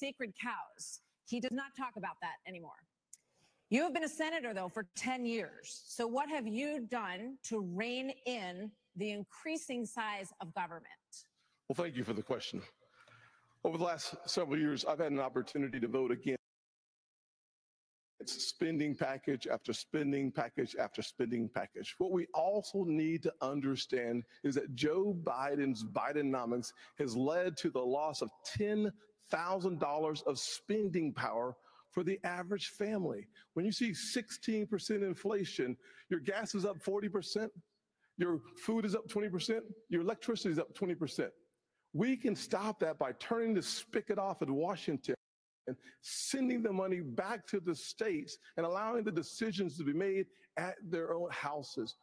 sacred cows. He does not talk about that anymore. You have been a senator, though, for 10 years. So, what have you done to rein in the increasing size of government? Well, thank you for the question. Over the last several years, I've had an opportunity to vote again. It's spending package after spending package after spending package. What we also need to understand is that Joe Biden's Bidenomics has led to the loss of $10,000 of spending power for the average family. When you see 16% inflation, your gas is up 40%, your food is up 20%, your electricity is up 20%. We can stop that by turning the spigot off in Washington and sending the money back to the states and allowing the decisions to be made at their own houses.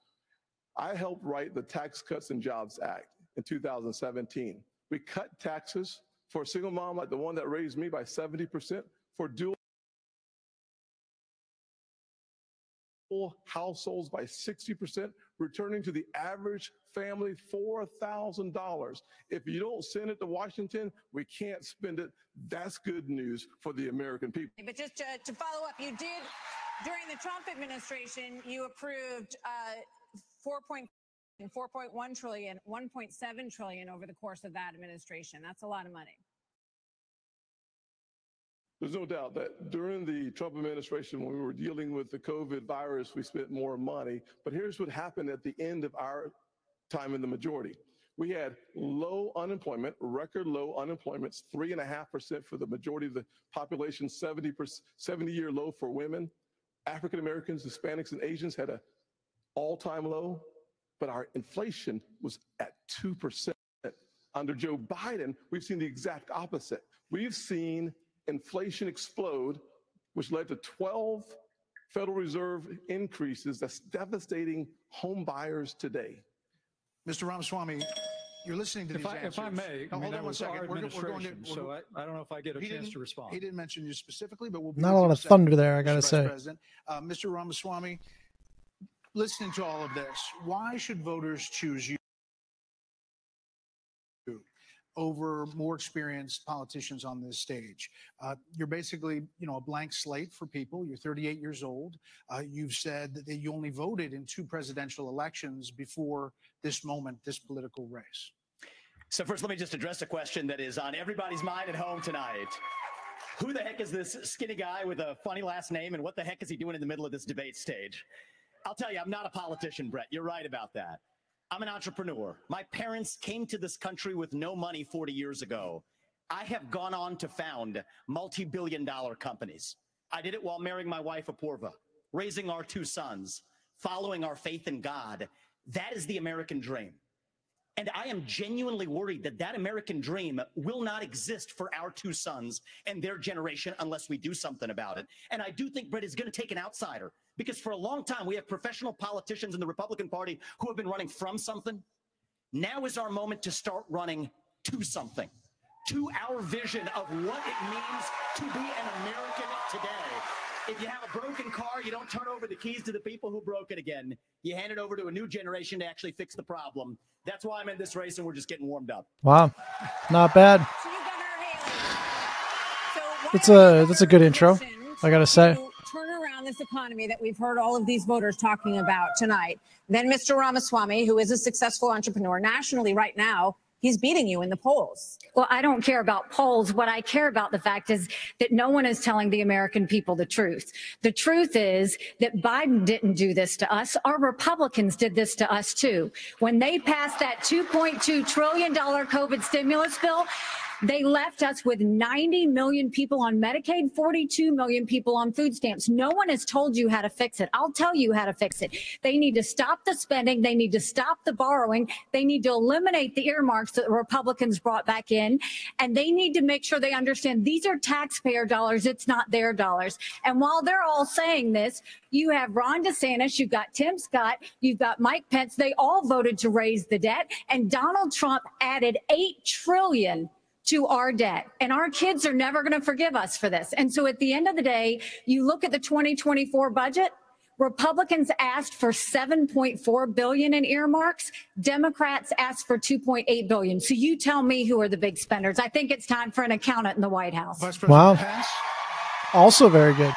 I helped write the Tax Cuts and Jobs Act in 2017. We cut taxes for a single mom like the one that raised me by 70%, for dual households by 60%, returning to the average family $4,000. If you don't send it to Washington, we can't spend it. That's good news for the American people. But just to, to follow up, you did, during the Trump administration, you approved uh, 4. 4.1 trillion, 1.7 trillion over the course of that administration. That's a lot of money. There's no doubt that during the Trump administration, when we were dealing with the COVID virus, we spent more money. But here's what happened at the end of our time in the majority. We had low unemployment, record low unemployment, three and a half percent for the majority of the population, 70 70 year low for women. African Americans, Hispanics, and Asians had an all-time low, but our inflation was at 2%. Under Joe Biden, we've seen the exact opposite. We've seen inflation explode, which led to 12 Federal Reserve increases that's devastating home buyers today. Mr. Ramaswamy, you're listening to if these I, answers. If I may, no, I mean, hold on one second. We're, we're going to, so I, I, don't know if I get a chance to respond. He didn't mention you specifically, but we'll not a lot of thunder there. I got to say, President, uh, Mr. Ramaswamy, listening to all of this, why should voters choose you? over more experienced politicians on this stage. Uh, you're basically, you know, a blank slate for people. You're 38 years old. Uh, you've said that you only voted in two presidential elections before this moment, this political race. So first, let me just address a question that is on everybody's mind at home tonight. Who the heck is this skinny guy with a funny last name, and what the heck is he doing in the middle of this debate stage? I'll tell you, I'm not a politician, Bret. You're right about that. I'm an entrepreneur. My parents came to this country with no money 40 years ago. I have gone on to found multi billion dollar companies. I did it while marrying my wife, Apoorva, raising our two sons, following our faith in God. That is the American dream. And I am genuinely worried that that American dream will not exist for our two sons and their generation unless we do something about it. And I do think Brett is going to take an outsider because for a long time we have professional politicians in the Republican Party who have been running from something. Now is our moment to start running to something, to our vision of what it means to be an American today. If you have a broken car, you don't turn over the keys to the people who broke it again. You hand it over to a new generation to actually fix the problem. That's why I'm in this race and we're just getting warmed up. Wow. Not bad. It's a that's a good intro. I got to say. This economy that we've heard all of these voters talking about tonight. Then Mr. Ramaswamy, who is a successful entrepreneur nationally right now, he's beating you in the polls. Well, I don't care about polls. What I care about the fact is that no one is telling the American people the truth. The truth is that Biden didn't do this to us. Our Republicans did this to us too. When they passed that $2.2 trillion COVID stimulus bill, they left us with 90 million people on Medicaid, 42 million people on food stamps. No one has told you how to fix it. I'll tell you how to fix it. They need to stop the spending. They need to stop the borrowing. They need to eliminate the earmarks that the Republicans brought back in. And they need to make sure they understand these are taxpayer dollars. It's not their dollars. And while they're all saying this, you have Ron DeSantis, you've got Tim Scott, you've got Mike Pence. They all voted to raise the debt. And Donald Trump added 8 trillion to our debt. And our kids are never going to forgive us for this. And so at the end of the day, you look at the 2024 budget, Republicans asked for 7.4 billion in earmarks. Democrats asked for 2.8 billion. So you tell me who are the big spenders. I think it's time for an accountant in the White House. Wow. Pence? Also very good.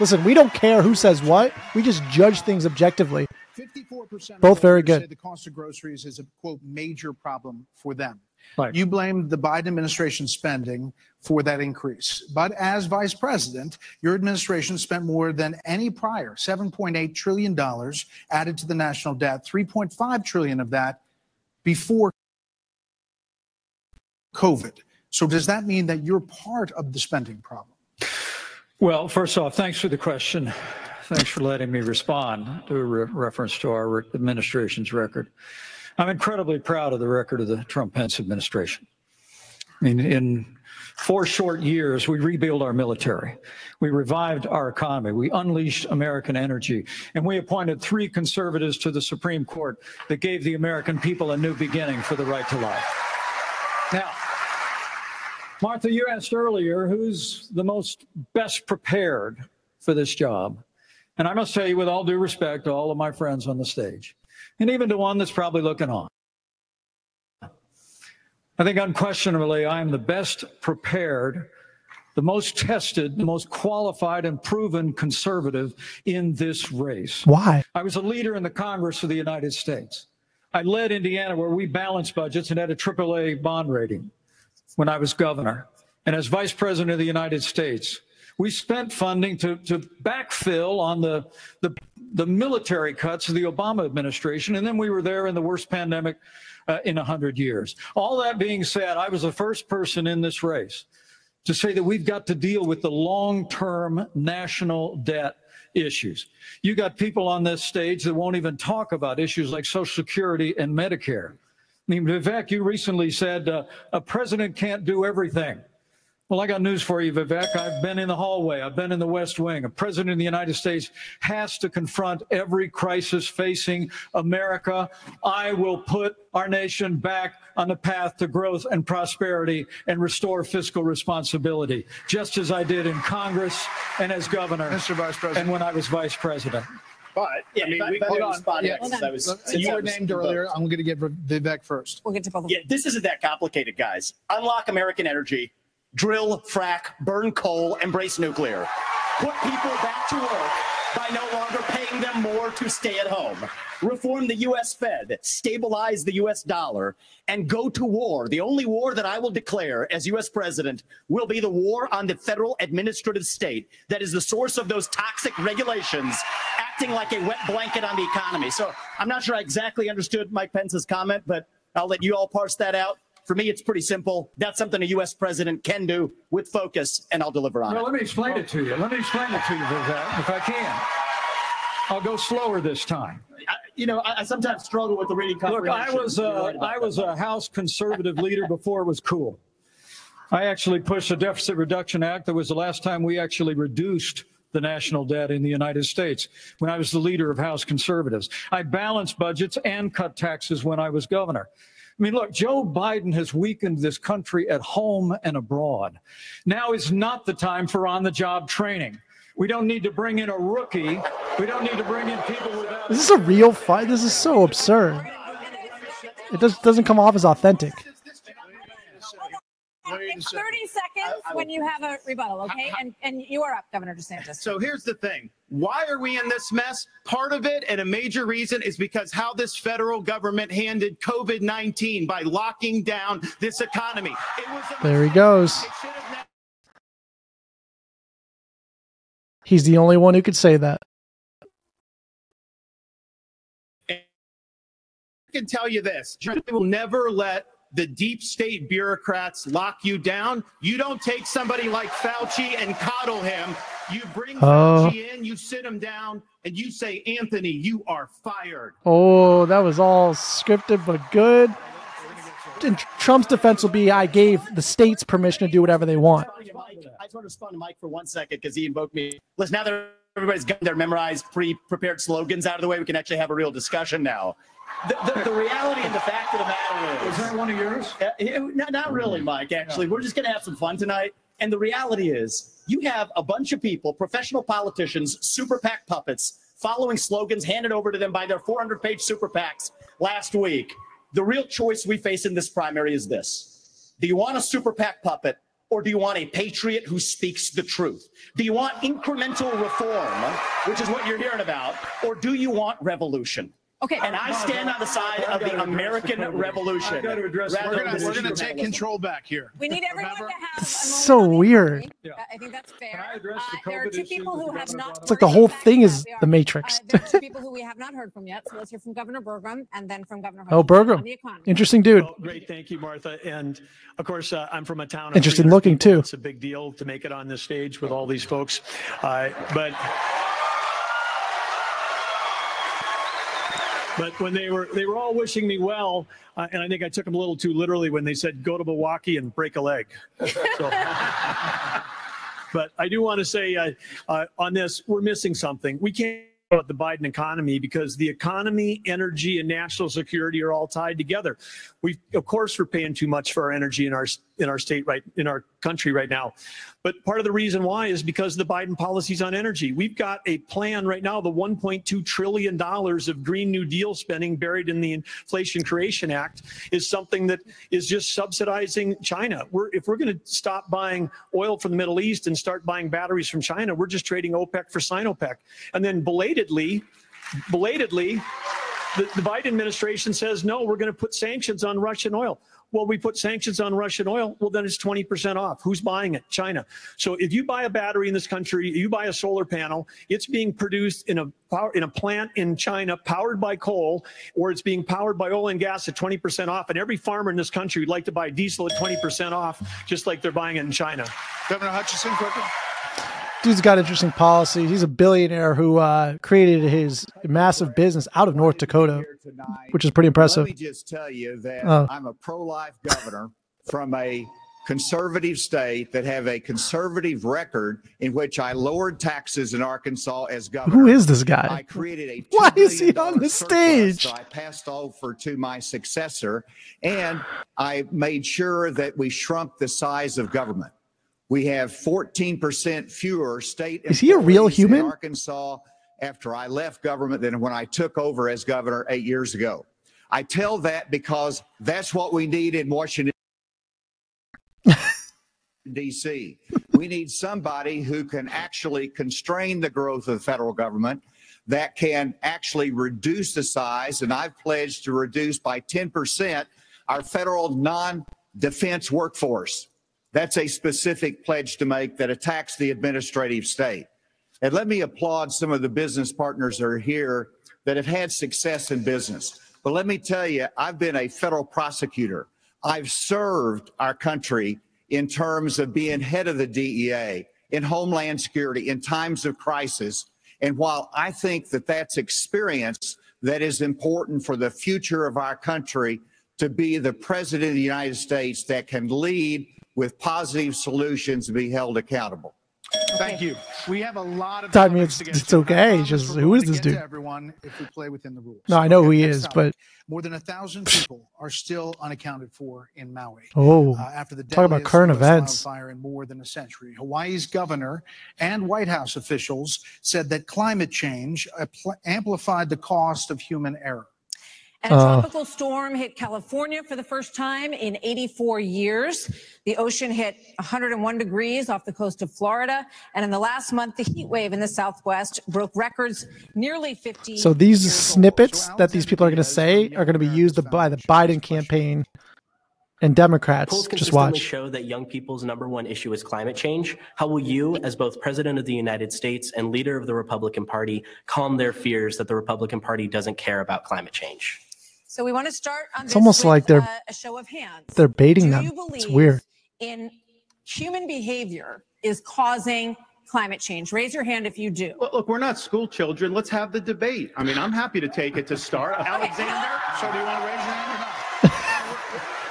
Listen, we don't care who says what. We just judge things objectively. 54% Both very good. Say the cost of groceries is a quote major problem for them. Right. You blamed the Biden administration spending for that increase. But as vice president, your administration spent more than any prior, $7.8 trillion added to the national debt, 3.5 trillion of that before COVID. So does that mean that you're part of the spending problem? Well, first off, thanks for the question. Thanks for letting me respond to a re- reference to our re- administration's record. I'm incredibly proud of the record of the Trump Pence administration. I mean, in four short years, we rebuilt our military. We revived our economy. We unleashed American energy. And we appointed three conservatives to the Supreme Court that gave the American people a new beginning for the right to life. Now, Martha, you asked earlier who's the most best prepared for this job. And I must tell you, with all due respect to all of my friends on the stage, and even to one that's probably looking on, I think unquestionably I am the best prepared, the most tested, the most qualified and proven conservative in this race. Why? I was a leader in the Congress of the United States. I led Indiana where we balanced budgets and had a AAA bond rating when I was governor. And as vice president of the United States, we spent funding to, to backfill on the, the, the military cuts of the Obama administration. And then we were there in the worst pandemic uh, in 100 years. All that being said, I was the first person in this race to say that we've got to deal with the long term national debt issues. You got people on this stage that won't even talk about issues like Social Security and Medicare. I mean, Vivek, you recently said uh, a president can't do everything. Well, I got news for you, Vivek. I've been in the hallway. I've been in the West Wing. A president of the United States has to confront every crisis facing America. I will put our nation back on the path to growth and prosperity and restore fiscal responsibility, just as I did in Congress and as governor Mr. Vice President. and when I was vice president. But yeah, I mean, we, Hold we on. respond Yeah. since I was, So since you I were was named revoked. earlier. I'm going to give Vivek first. We'll get to both of Yeah, this isn't that complicated, guys. Unlock American energy, drill, frack, burn coal, embrace nuclear. Put people back to work by no longer paying them more to stay at home. Reform the U.S. Fed, stabilize the U.S. dollar, and go to war. The only war that I will declare as U.S. president will be the war on the federal administrative state that is the source of those toxic regulations acting like a wet blanket on the economy. So I'm not sure I exactly understood Mike Pence's comment, but I'll let you all parse that out. For me, it's pretty simple. That's something a U.S. president can do with focus, and I'll deliver on Well, it. Well, let me explain it to you. Let me explain it to you, Vivek, if I can. I'll go slower this time. I, you know, I, I sometimes struggle with the reading Look, I comprehension. was uh, I was a House conservative leader before it was cool. I actually pushed a deficit reduction act. That was the last time we actually reduced the national debt in the United States when I was the leader of House conservatives. I balanced budgets and cut taxes when I was governor. I mean, look, Joe Biden has weakened this country at home and abroad. Now is not the time for on the job training. We don't need to bring in a rookie. We don't need to bring in people without. This Is a real fight? This is so absurd. It just doesn't come off as authentic. It's 30 seconds when you have a rebuttal, okay? And and you are up, Governor DeSantis. So here's the thing. Why are we in this mess? Part of it, and a major reason, is because how this federal government handled COVID 19 by locking down this economy. It was a There he goes. It should have never- He's the only one who could say that. I can tell you this we will never let the deep state bureaucrats lock you down. You don't take somebody like Fauci and coddle him. You bring Oh. Fauci in, you sit him down, and you say, Anthony, you are fired. Oh, that was all scripted but good. In Trump's defense will be I gave the states permission to do whatever they want. Mike, I just want to respond to Mike for one second because he invoked me. Listen, now that everybody's got their memorized, pre-prepared slogans out of the way, we can actually have a real discussion now. The, the, the reality and the fact of the matter Is is, that one of yours? uh, it- not, not really, Mike. Actually, we're just going to have some fun tonight. And the reality is, you have a bunch of people, professional politicians, super PAC puppets, following slogans handed over to them by their 400 page super PACs last week. The real choice we face in this primary is this Do you want a super PAC puppet or do you want a patriot who speaks the truth? Do you want incremental reform, which is what you're hearing about, or do you want revolution? Okay. And I stand on the side of the American Revolution. I've got to address rather We're gonna, than we're gonna this take control back here. We need everyone Remember? to have a moment So of weird. inquiry. Yeah. I think that's fair. Can I address the Uh, there are COVID two issues people that who the have governor not. brought up? It's like the whole thing is the. Matrix. Uh, there are two people who we have not heard from yet. So let's hear from Governor Burgum and then from Governor. Oh, Hutchinson Burgum. on the economy. Interesting dude. Well, great. Thank you, Martha. And of course, uh, I'm from a town. Of Interesting 300 looking, people. too. It's a big deal to make it on this stage with all these folks. Uh, but but when they were they were all wishing me well, uh, and I think I took them a little too literally when they said go to Milwaukee and break a leg. So- but I do want to say uh, uh, on this, we're missing something. We can't talk about the Biden economy because the economy, energy, and national security are all tied together. We, of course, we're paying too much for our energy in our in our state right in our country right now. But part of the reason why is because the Biden policies on energy. We've got a plan right now, the 1.2 trillion dollars of Green New Deal spending buried in the Inflation Creation Act is something that is just subsidizing China. We're if we're going to stop buying oil from the Middle East and start buying batteries from China, we're just trading OPEC for Sinopec. And then belatedly, belatedly, the, the Biden administration says, no, we're going to put sanctions on Russian oil. Well, we put sanctions on Russian oil. Well, then it's 20% off. Who's buying it? China. So if you buy a battery in this country, you buy a solar panel, it's being produced in a power, in a plant in China powered by coal, or it's being powered by oil and gas at 20% off. And every farmer in this country would like to buy diesel at 20% off, just like they're buying it in China. Governor Hutchinson, quickly. Dude's got interesting policies. He's a billionaire who uh, created his massive business out of North Dakota, which is pretty impressive. Let me just tell you that Oh. I'm a pro-life governor from a conservative state that have a conservative record in which I lowered taxes in Arkansas as governor. Who is this guy? I created a Why is he on the stage? I passed over to my successor, and I made sure that we shrunk the size of government. We have 14% fewer state Is he a real in human? Arkansas after I left government than when I took over as governor eight years ago. I tell that because that's what we need in Washington. DC. We need somebody who can actually constrain the growth of the federal government, that can actually reduce the size. And I've pledged to reduce by 10% our federal non defense workforce. That's a specific pledge to make that attacks the administrative state. And let me applaud some of the business partners that are here that have had success in business. But let me tell you, I've been a federal prosecutor. I've served our country in terms of being head of the DEA, in Homeland Security, in times of crisis. And while I think that that's experience that is important for the future of our country to be the president of the United States that can lead with positive solutions and be held accountable. Thank you. We have a lot of. I mean, it's- to it's okay. promise Just we're who going is to this dude? Everyone, if we play within the rules. No, I know who he is, topic. but more than a thousand people are still unaccounted for in Maui. Oh, uh, after the talk about current events. Fire in more than a century. Hawaii's governor and White House officials said that climate change apl- amplified the cost of human error. And a Uh. tropical storm hit California for the first time in 84 years. The ocean hit 101 degrees off the coast of Florida. And in the last month, the heat wave in the Southwest broke records nearly 50. so these years old. snippets that these people are going to say are going to be used by the Biden campaign and Democrats. Polls Just consistently watch. show that young people's number one issue is climate change. How will you, as both President of the United States and leader of the Republican Party, calm their fears that the Republican Party doesn't care about climate change? So we want to start on It's this almost with, like they're- uh, a show of hands. They're baiting Do them. you It's believe weird. in human behavior is causing climate change? Raise your hand if you do. Look, look, we're not school children. Let's have the debate. I mean, I'm happy to take it to start. Alexander, So, do you want to raise your hand or not?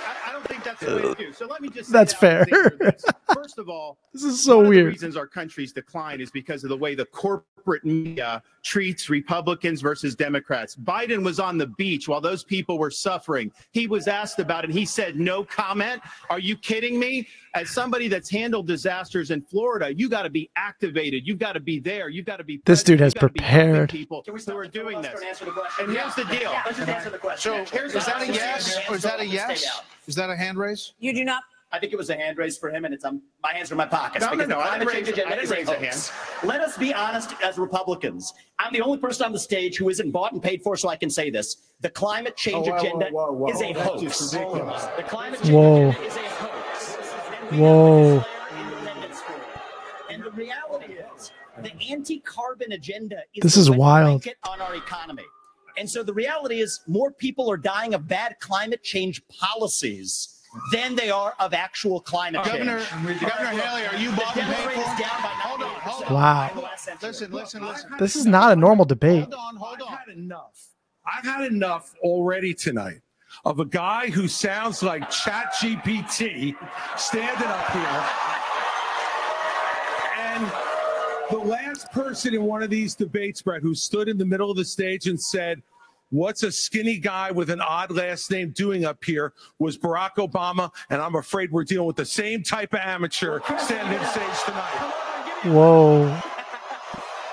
I, I don't think that's the way to do. So let me just. That's fair. First First of all, This is so one of the weird. reasons our country's decline is because of the way the corporate media treats Republicans versus Democrats. Biden was on the beach while those people were suffering. He was asked about it. He said, no comment. Are you kidding me? As somebody that's handled disasters in Florida, you got to be activated. You've got to be there. You've got to be. This dude has You've gotta be helping prepared. People Can we who stop are doing this. and answer the question? And here's the deal. Let's just answer the question. So Here's is that a opposite yes or is that a yes? Stay out. Is that a hand raise? You do not. I think it was a hand raise for him, and it's um, my hands are in my pockets. No, no, because no, the I climate didn't change raise- I agenda didn't is a raise a hoax. Let us be honest as Republicans. I'm the only person on the stage who isn't bought and paid for, so I can say this. The climate change Oh, whoa, whoa, agenda whoa, whoa. is a That's hoax. just ridiculous. The climate change Whoa. agenda is a hoax. And we Whoa. have to declare independence for it. And the reality is, the anti-carbon agenda is This the is red wild. blanket on our economy. And so the reality is, more people are dying of bad climate change policies than they are of actual climate Governor, change. Governor Haley, are you The bought and death paid for? is down by Hold on, 98% hold on. Wow. in the last century. Listen, listen, listen. This is not a normal debate. Hold on, hold on. had enough. I've had enough already tonight of a guy who sounds like ChatGPT standing up here. And the last person in one of these debates, Bret, who stood in the middle of the stage and said, What's a skinny guy with an odd last name doing up here was Barack Obama. And I'm afraid we're dealing with the same type of amateur standing on stage tonight. Whoa.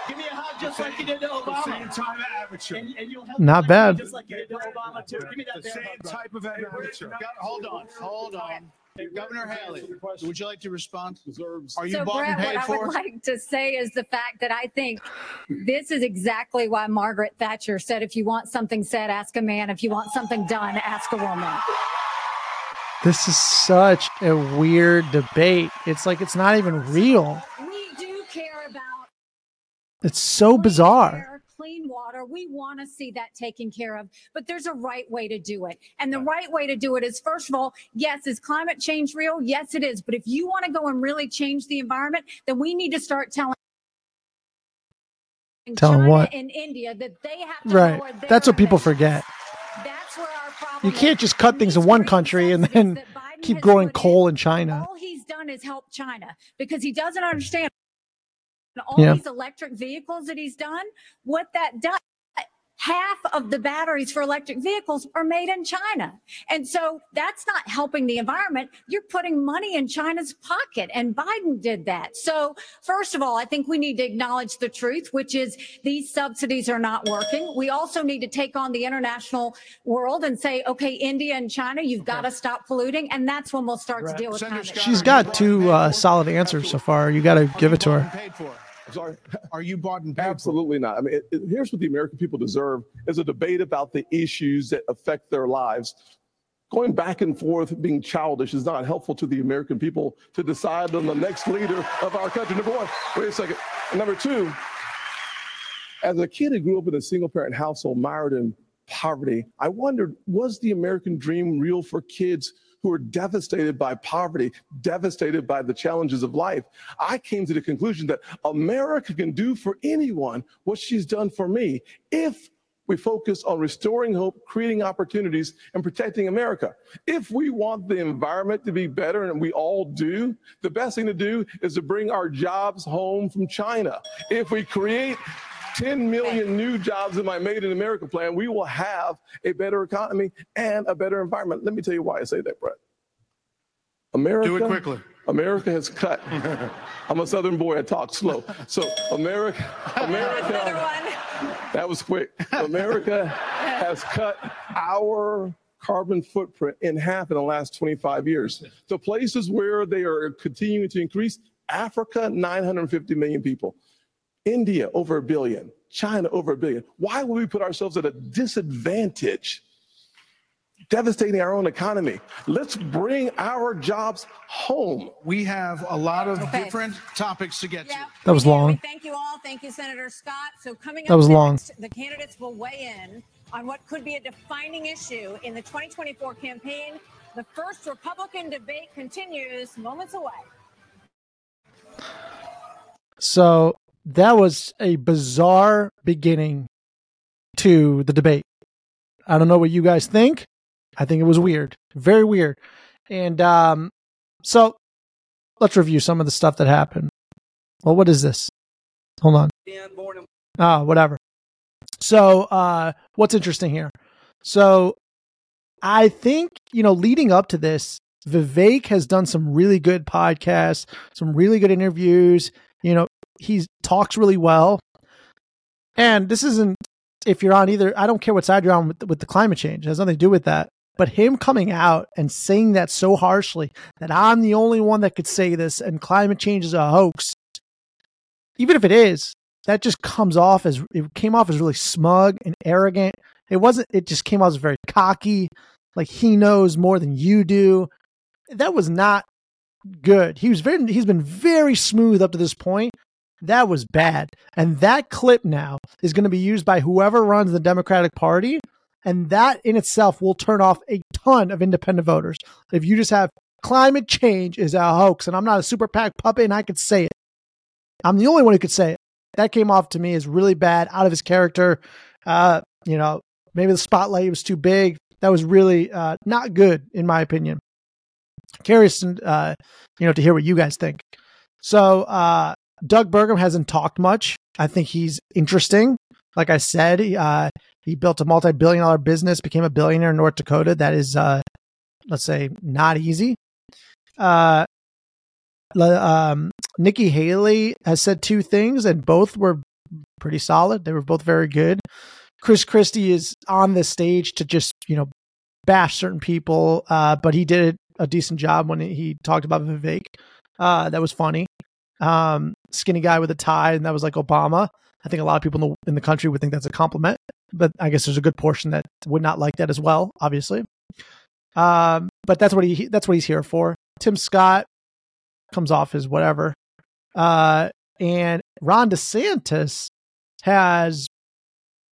Give me a hug just like you did to The same type of amateur. And, and you'll help Not bad. Just like you did to Obama, too. Give me that The same hug, type of amateur. Go- Hold on, hold on. Governor Haley, would you like to respond? Are you So bought Bret, and paid what I for? would like to say is the fact that I think this is exactly why Margaret Thatcher said, if you want something said, ask a man. If you want something done, ask a woman. This is such a weird debate. It's like it's not even real. We do care about It's so clean bizarre. air, clean water. We want to see that taken care of, but there's a right way to do it. And the right way to do it is, first of all, yes, is climate change real? Yes, it is. But if you want to go and really change the environment, then we need to start telling. Telling China what? And India that they have to Right. That's what people forget. That's where our problem You can't just cut things in one country and then keep growing coal in China. all he's done is help China because he doesn't understand all Yeah. these electric vehicles that he's done. What that does, half of the batteries for electric vehicles are made in China. And so that's not helping the environment. You're putting money in China's pocket. And Biden did that. So first of all, I think we need to acknowledge the truth, which is these subsidies are not working. We also need to take on the international world and say, okay, India and China, you've got to stop polluting. And that's when we'll start to deal with Senator climate Scott, She's are got two uh, solid answers so far. You got to give it to bought her. Sorry. Are you bought and paid? Absolutely not. I mean, it, it- here's what the American people deserve is a debate about the issues that affect their lives. Going back and forth, being childish is not helpful to the American people to decide on the next leader of our country. Number one, wait a second. Number two, as a kid who grew up in a single parent household mired in poverty, I wondered was the American dream real for kids who are devastated by poverty, devastated by the challenges of life? I came to the conclusion that America can do for anyone what she's done for me if we focus on restoring hope, creating opportunities, and protecting America. If we want the environment to be better, and we all do, the best thing to do is to bring our jobs home from China. If we create 10 million new jobs in my Made in America plan, we will have a better economy and a better environment. Let me tell you why I say that, Bret. America. Do it quickly. America has cut. I'm a Southern boy. I talk slow. So America, Another America, one. that was quick. America has cut our carbon footprint in half in the last 25 years. The places where they are continuing to increase, Africa, 950 million people. India, over a billion. China, over a billion. Why would we put ourselves at a disadvantage? Devastating our own economy. Let's bring our jobs home. We have a lot of Okay. different topics to get to. That was long. Thank you all. Thank you, Senator Scott. So coming That up was long. the candidates will weigh in on what could be a defining issue in the 2024 campaign. The first Republican debate continues moments away. So that was a bizarre beginning to the debate. I don't know what you guys think. I think it was weird, very weird. And um, so let's review some of the stuff that happened. Well, what is this? Hold on. Ah, whatever. So, uh, what's interesting here? So, I think, you know, leading up to this, Vivek has done some really good podcasts, some really good interviews. You know, he talks really well. And this isn't, if you're on either, I don't care what side you're on with, with the climate change, it has nothing to do with that. But him coming out and saying that so harshly that I'm the only one that could say this and climate change is a hoax, even if it is, that just comes off as it came off as really smug and arrogant. It wasn't, it just came off as very cocky, like he knows more than you do. That was not good. He was very, he's been very smooth up to this point. That was bad. And that clip now is going to be used by whoever runs the Democratic Party. And that in itself will turn off a ton of independent voters. If you just have climate change is a hoax, and I'm not a super PAC puppet and I could say it. I'm the only one who could say it. That came off to me as really bad, out of his character. Uh, you know, maybe the spotlight was too big. That was really uh, not good, in my opinion. Curious, uh, you know, to hear what you guys think. So, uh, Doug Burgum hasn't talked much. I think he's interesting. Like I said, uh, he built a multi-billion dollar business, became a billionaire in North Dakota. That is, uh, let's say, not easy. Uh, um, Nikki Haley has said two things, and both were pretty solid. They were both very good. Chris Christie is on the stage to just you know bash certain people, uh, but he did a decent job when he talked about Vivek. Uh, that was funny. Um, skinny guy with a tie, and that was like Obama. I think a lot of people in the, in the country would think that's a compliment, but I guess there's a good portion that would not like that as well, obviously. Um, but that's what he that's what he's here for. Tim Scott comes off as whatever. Uh, and Ron DeSantis has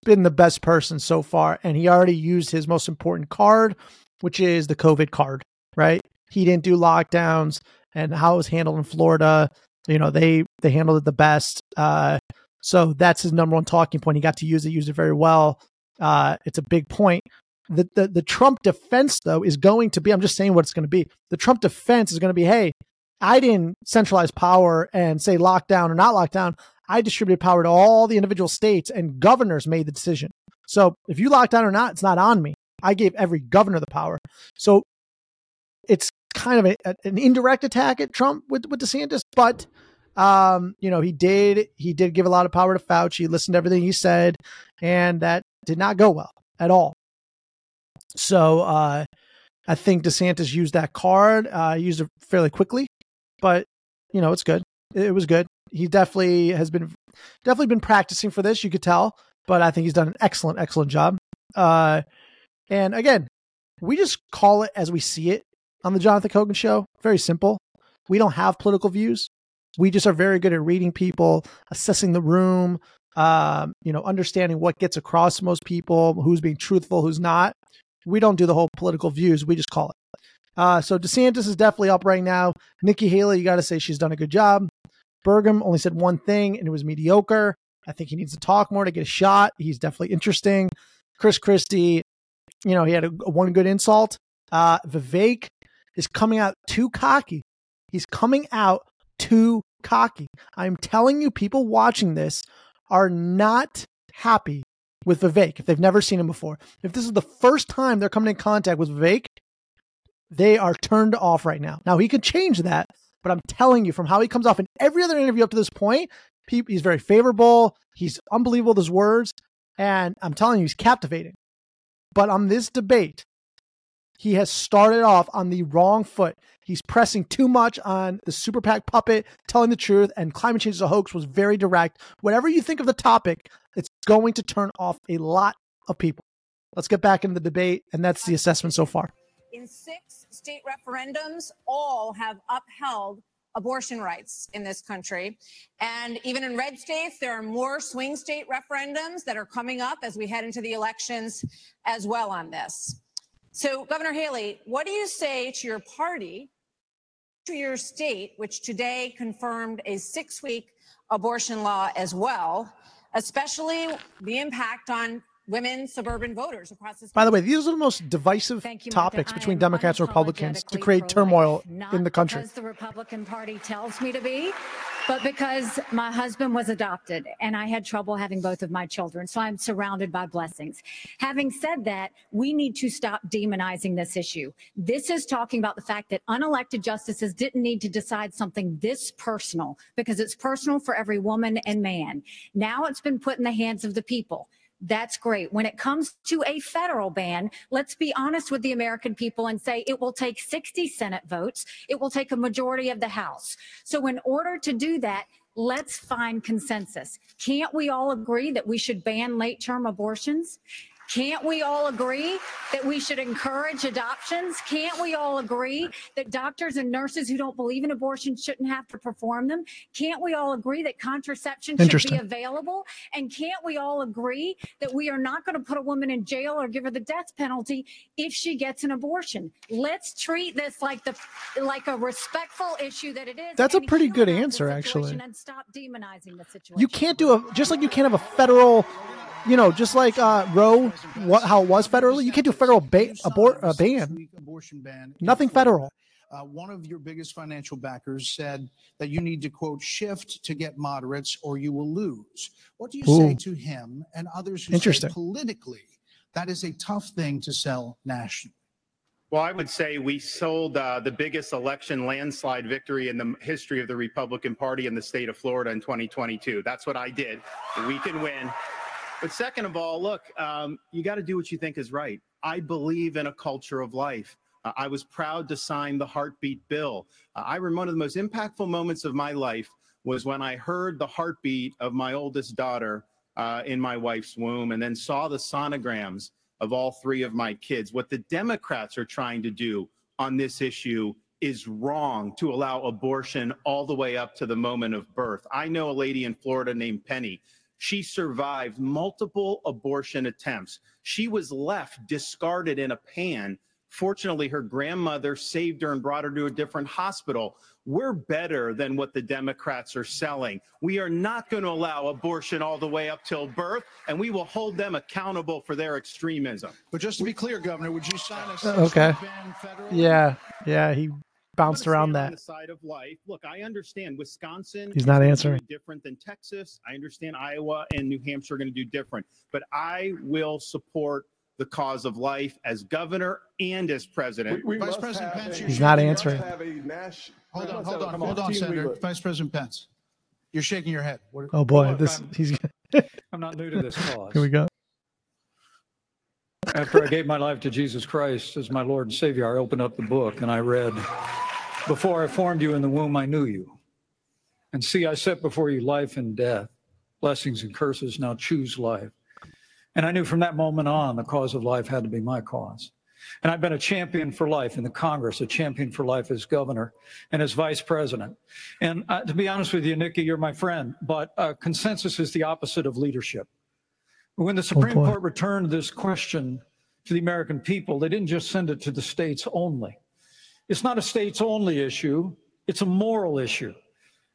been the best person so far, and he already used his most important card, which is the COVID card, right? He didn't do lockdowns and how it was handled in Florida. You know, they they handled it the best. Uh, so that's his number one talking point. He got to use it, use it very well. Uh, it's a big point. The, the the Trump defense though is going to be. I'm just saying what it's going to be. The Trump defense is going to be, hey, I didn't centralize power and say lockdown or not lockdown. I distributed power to all the individual states and governors made the decision. So if you lock down or not, it's not on me. I gave every governor the power. So it's kind of a, an indirect attack at Trump with, with DeSantis, but um, you know, he did he did give a lot of power to Fauci, He listened to everything he said, and that did not go well at all. So uh I think DeSantis used that card, uh used it fairly quickly but you know, it's good. It was good. He definitely has been definitely been practicing for this. You could tell, but I think he's done an excellent, excellent job. Uh, and again, we just call it as we see it on the Jonathan Kogan show. Very simple. We don't have political views. We just are very good at reading people, assessing the room, um, you know, understanding what gets across to most people, who's being truthful, who's not. We don't do the whole political views. We just call it. Uh, so DeSantis is definitely up right now. Nikki Haley, you got to say she's done a good job. Burgum only said one thing and it was mediocre. I think he needs to talk more to get a shot. He's definitely interesting. Chris Christie, you know, he had a one good insult. Uh, Vivek is coming out too cocky. He's coming out too cocky. I'm telling you, people watching this are not happy with Vivek if they've never seen him before. If this is the first time they're coming in contact with Vivek, they are turned off right now. Now he could change that, but I'm telling you from how he comes off in every other interview up to this point, he's very favorable. He's unbelievable with his words, and I'm telling you, he's captivating. But on this debate, he has started off on the wrong foot. He's pressing too much on the super PAC puppet, telling the truth, and climate change is a hoax was very direct. Whatever you think of the topic, it's going to turn off a lot of people. Let's get back into the debate, and that's the assessment so far. In six state referendums all have upheld abortion rights in this country. And even in red states, there are more swing state referendums that are coming up as we head into the elections as well on this. So, Governor Haley, what do you say to your party, to your state, which today confirmed a six week abortion law as well, especially the impact on women, suburban voters across this By the way, these are the most divisive you, topics between Democrats and Republicans to create turmoil in the country. The Republican Party tells me to be, but because my husband was adopted and I had trouble having both of my children. So I'm surrounded by blessings. Having said that, we need to stop demonizing this issue. This is talking about the fact that unelected justices didn't need to decide something this personal because it's personal for every woman and man. Now it's been put in the hands of the people. That's great. When it comes to a federal ban, let's be honest with the American people and say it will take 60 Senate votes. It will take a majority of the House. So in order to do that, let's find consensus. Can't we all agree that we should ban late term abortions? Can't we all agree that we should encourage adoptions? Can't we all agree that doctors and nurses who don't believe in abortion shouldn't have to perform them? Can't we all agree that contraception should be available? And can't we all agree that we are not going to put a woman in jail or give her the death penalty if she gets an abortion? Let's treat this like the like a respectful issue that it is. That's a pretty good answer, actually. And stop demonizing the situation. You can't do a just like you can't have a federal, you know, just like uh, Roe, what how it was federally. You can't do a federal ba- abort a ban. abortion ban. Nothing federal. Uh, one of your biggest financial backers said that you need to quote shift to get moderates or you will lose. What do you say to him and others who Interesting. say politically that is a tough thing to sell nationally? Well, I would say we sold uh, the biggest election landslide victory in the history of the Republican Party in the state of Florida in 2022. That's what I did. We can win. But second of all, look, um, you got to do what you think is right. I believe in a culture of life. Uh, I was proud to sign the heartbeat bill. Uh, I remember one of the most impactful moments of my life was when I heard the heartbeat of my oldest daughter uh, in my wife's womb and then saw the sonograms of all three of my kids. What the Democrats are trying to do on this issue is wrong to allow abortion all the way up to the moment of birth. I know a lady in Florida named Penny. She survived multiple abortion attempts. She was left discarded in a pan. Fortunately, her grandmother saved her and brought her to a different hospital. We're better than what the Democrats are selling. We are not going to allow abortion all the way up till birth, and we will hold them accountable for their extremism. But just to be clear, Governor, would you sign a okay. ban federally? Yeah, yeah, he bounced I'm gonna around stand on that. the side of life. Look, I understand Wisconsin. He's is not gonna do answering. it Different than Texas. I understand Iowa and New Hampshire are going to do different. But I will support the cause of life as governor and as president. We Vice must President have Pence, a- you're He's not we must answering. have a Nash- Hold we on, must hold have on, a hold on, 15 Senator. week- Vice President Pence. You're shaking your head. What, Oh boy, Look, this I'm- he's I'm not new to this cause. here we go. After I gave my life to Jesus Christ as my Lord and Savior, I opened up the book and I read, Before I formed you in the womb, I knew you. And see, I set before you life and death, blessings and curses. Now choose life. And I knew from that moment on, the cause of life had to be my cause. And I've been a champion for life in the Congress, a champion for life as governor and as vice president. And uh, to be honest with you, Nikki, you're my friend, but uh, consensus is the opposite of leadership. When the Supreme boy. Court returned this question to the American people, they didn't just send it to the states only. It's not a states only issue, it's a moral issue.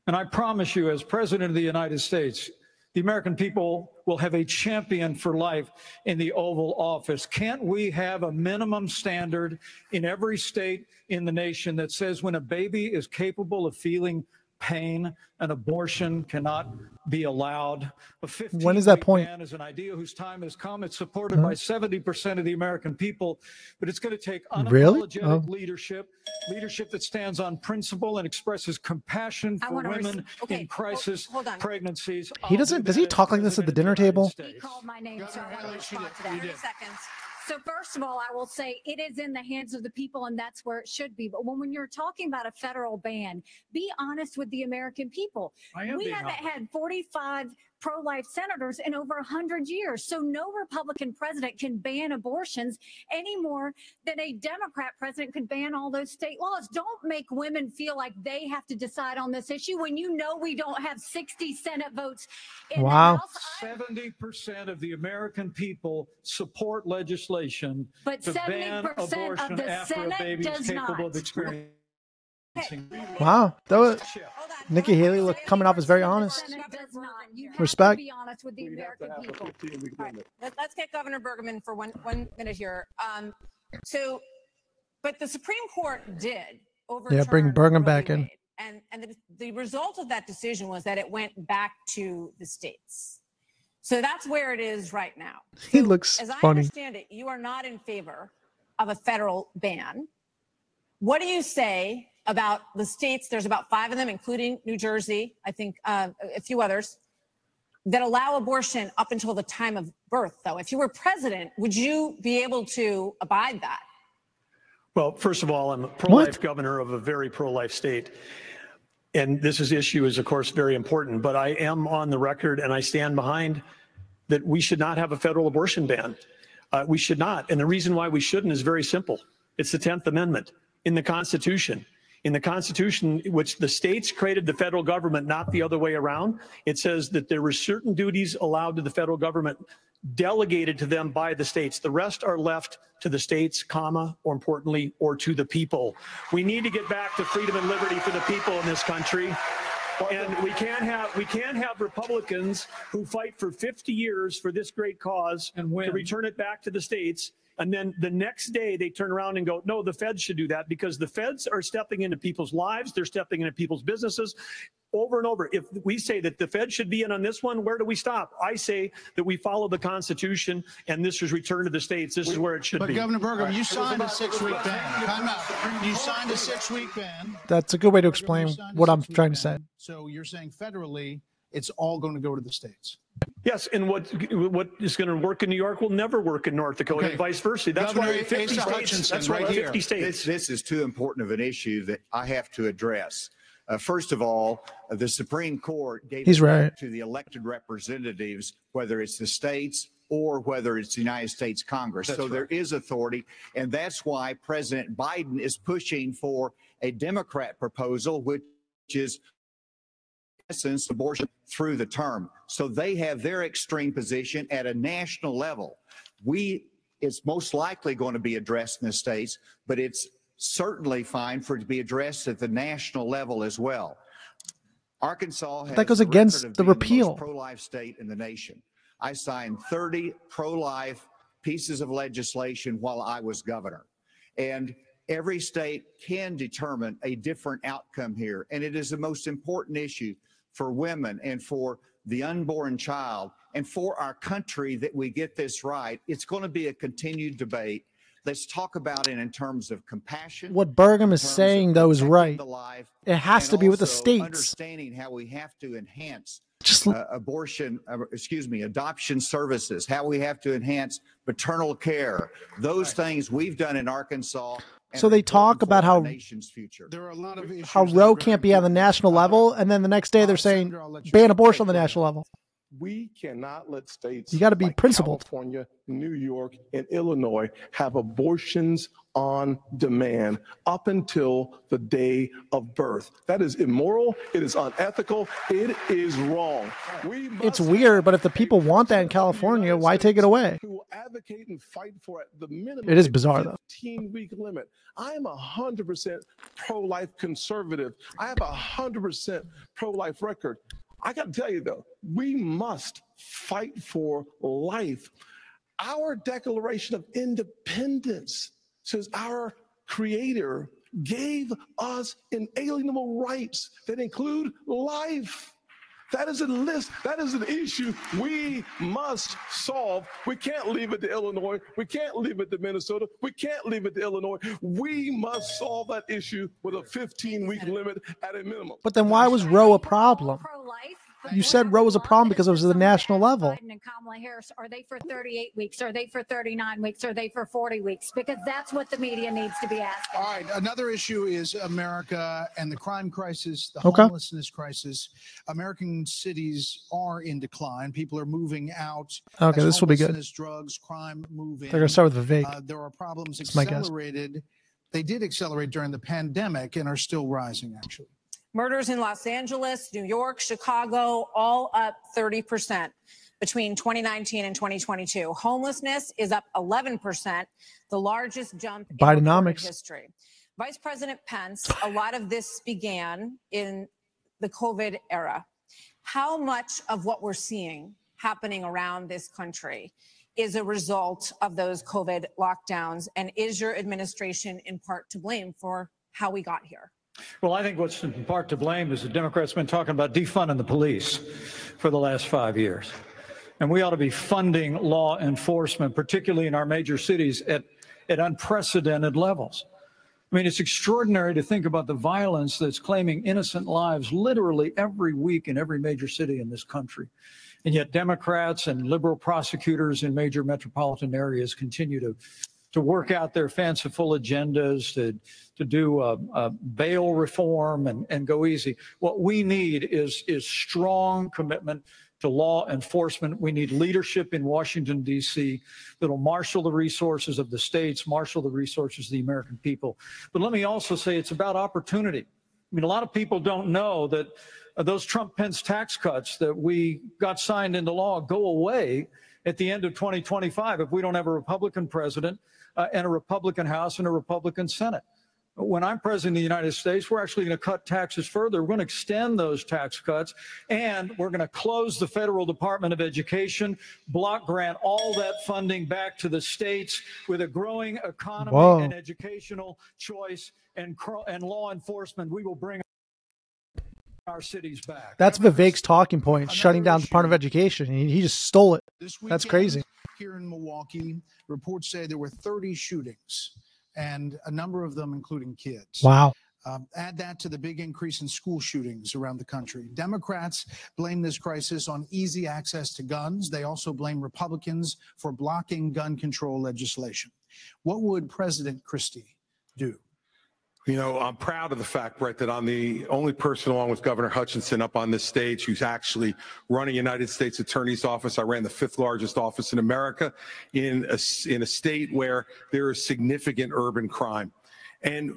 And I promise you, as President of the United States, the American people will have a champion for life in the Oval Office. Can't we have a minimum standard in every state in the nation that says when a baby is capable of feeling pain, an abortion cannot be allowed? A When is that point? ban is an idea whose time has come. It's supported by 70% of the American people, but it's going to take Really? unapologetic Oh. leadership, leadership that stands on principle and expresses compassion for wanna res- women okay, in hold- crisis hold on. pregnancies. He doesn't- does he talk like this at the President of dinner table? United He called my name, so I Governor to respond to that. did. 30 seconds. So first of all, I will say it is in the hands of the people and that's where it should be. But when, when you're talking about a federal ban, be honest with the American people. I am We being haven't honest. had 45 pro-life senators in over 100 years. So no Republican president can ban abortions any more than a Democrat president could ban all those state laws. Don't make women feel like they have to decide on this issue when you know we don't have 60 Senate votes in Wow. the 70% of the American people support legislation But to ban 70% of abortion the after Senate a baby is does capable not. Of experiencing. Wow. That was Nikki Haley look coming off as very honest. Respect. Honest with the American people. Let, us get Governor Burgum for one one minute here. Um, so, but the Supreme Court did overturn Yeah, bring Burgum back in. And and the, the result of that decision was that it went back to the states. So that's where it is right now. He looks As I understand it, you are not in favor of a federal ban. What do you say about the states? There's about five of them, including New Jersey, I think uh, a few others, that allow abortion up until the time of birth, though. If you were president, would you be able to abide that? Well, first of all, I'm a pro-life governor of a very pro-life state. And this is issue is, of course, very important, but I am on the record and I stand behind that we should not have a federal abortion ban. Uh, we should not. And the reason why we shouldn't is very simple. It's the 10th Amendment in the Constitution. In the Constitution, which the states created the federal government, not the other way around, it says that there were certain duties allowed to the federal government delegated to them by the states. The rest are left to the states, comma, or importantly, or to the people. We need to get back to freedom and liberty for the people in this country. And we can't have we can't have Republicans who fight for 50 years for this great cause and to return it back to the states. And then the next day they turn around and go, no, the feds should do that because the feds are stepping into people's lives. They're stepping into people's businesses over and over. If we say that the Fed should be in on this one, where do we stop? I say that we follow the Constitution and this is returned to the states. This is where it should But be. But Governor Burgum, you signed a six-week ban. Time out. You signed a six-week ban. That's a good way to explain what I'm trying to say. So you're saying federally, it's all going to go to the states. Yes, and what what is going to work in New York will never work in North Dakota, Okay. and vice versa. That's Governor why 50 Asa states. Hutchinson, That's why right 50 here. states. This, this is too important of an issue that I have to address. Uh, first of all, uh, the Supreme Court gave He's it right. to the elected representatives, whether it's the states or whether it's the United States Congress. That's so there is authority, and that's why President Biden is pushing for a Democrat proposal, which is essence abortion through the term. So they have their extreme position at a national level. We, it's most likely going to be addressed in the states, but it's certainly fine for it to be addressed at the national level as well. Arkansas has That goes the against the repeal. most pro-life state in the nation. I signed 30 pro-life pieces of legislation while I was governor. And every state can determine a different outcome here. And it is the most important issue for women and for the unborn child and for our country that we get this right. It's going to be a continued debate. Let's talk about it in terms of compassion. What Burgum is saying, though, is right. life, It has to be with the states. Understanding how we have to enhance Just uh, abortion, uh, excuse me, adoption services, how we have to enhance maternal care. Those things we've done in Arkansas. And So they talk about how nation's future. There are a lot of how Roe can't be on the national level, and then the next day they're saying ban abortion on the national level. We cannot let states You got to be like principled. California, New York, and Illinois have abortions on demand up until the day of birth. That is immoral. It is unethical. It is wrong. We It's weird, but if the people want that in California, why take it away? who advocate and fight for it? the minimum It is bizarre, though. 15 week limit. I am 100% pro life conservative. I have a 100% pro life record. I got to tell you though, we must fight for life. Our Declaration of Independence says our Creator gave us inalienable rights that include life. That is a list. That is an issue we must solve. We can't leave it to Illinois. We can't leave it to Minnesota. We can't leave it to Illinois. We must solve that issue with a 15 week limit at a minimum. But then why was Roe a problem? You said Roe was a problem because it was at the national level. Biden and Kamala Harris, are they for 38 weeks? Are they for 39 weeks? Are they for 40 weeks? Because that's what the media needs to be asking. All right. Another issue is America and the crime crisis, the Okay. homelessness crisis. American cities are in decline. People are moving out. Okay, this will be good. Drugs, crime move in. They're gonna start with Vivek. Uh, there are problems That's my guess. accelerated. They did accelerate during the pandemic and are still rising, actually. Murders in Los Angeles, New York, Chicago, all up 30% between 2019 and 2022. Homelessness is up 11%, the largest jump in history. Vice President Pence, a lot of this began in the COVID era. How much of what we're seeing happening around this country is a result of those COVID lockdowns? And is your administration in part to blame for how we got here? Well, I think what's in part to blame is the Democrats have been talking about defunding the police for the last five years. And we ought to be funding law enforcement, particularly in our major cities, at, at unprecedented levels. I mean, it's extraordinary to think about the violence that's claiming innocent lives literally every week in every major city in this country. And yet, Democrats and liberal prosecutors in major metropolitan areas continue to, to work out their fanciful agendas, to, to do uh, uh, bail reform and, and go easy. What we need is, is strong commitment to law enforcement. We need leadership in Washington, D.C. that'll marshal the resources of the states, marshal the resources of the American people. But let me also say it's about opportunity. I mean, a lot of people don't know that uh, those Trump Pence tax cuts that we got signed into law go away at the end of 2025 if we don't have a Republican president uh, and a Republican House and a Republican Senate when I'm president of the United States, we're actually going to cut taxes further. We're going to extend those tax cuts, and we're going to close the federal Department of Education, block grant all that funding back to the states with a growing economy Whoa. and educational choice and, and law enforcement. We will bring our cities back. That's Vivek's talking point, shutting down the Department of Education. He, he just stole it. This That's weekend, crazy. Here in Milwaukee, reports say there were 30 shootings, and a number of them including kids. Wow. Um, add that to the big increase in school shootings around the country. Democrats blame this crisis on easy access to guns. They also blame Republicans for blocking gun control legislation. What would President Christie do? You know, I'm proud of the fact, Bret, that I'm the only person, along with Governor Hutchinson, up on this stage who's actually running United States Attorney's Office. I ran the fifth largest office in America in a, in a state where there is significant urban crime. And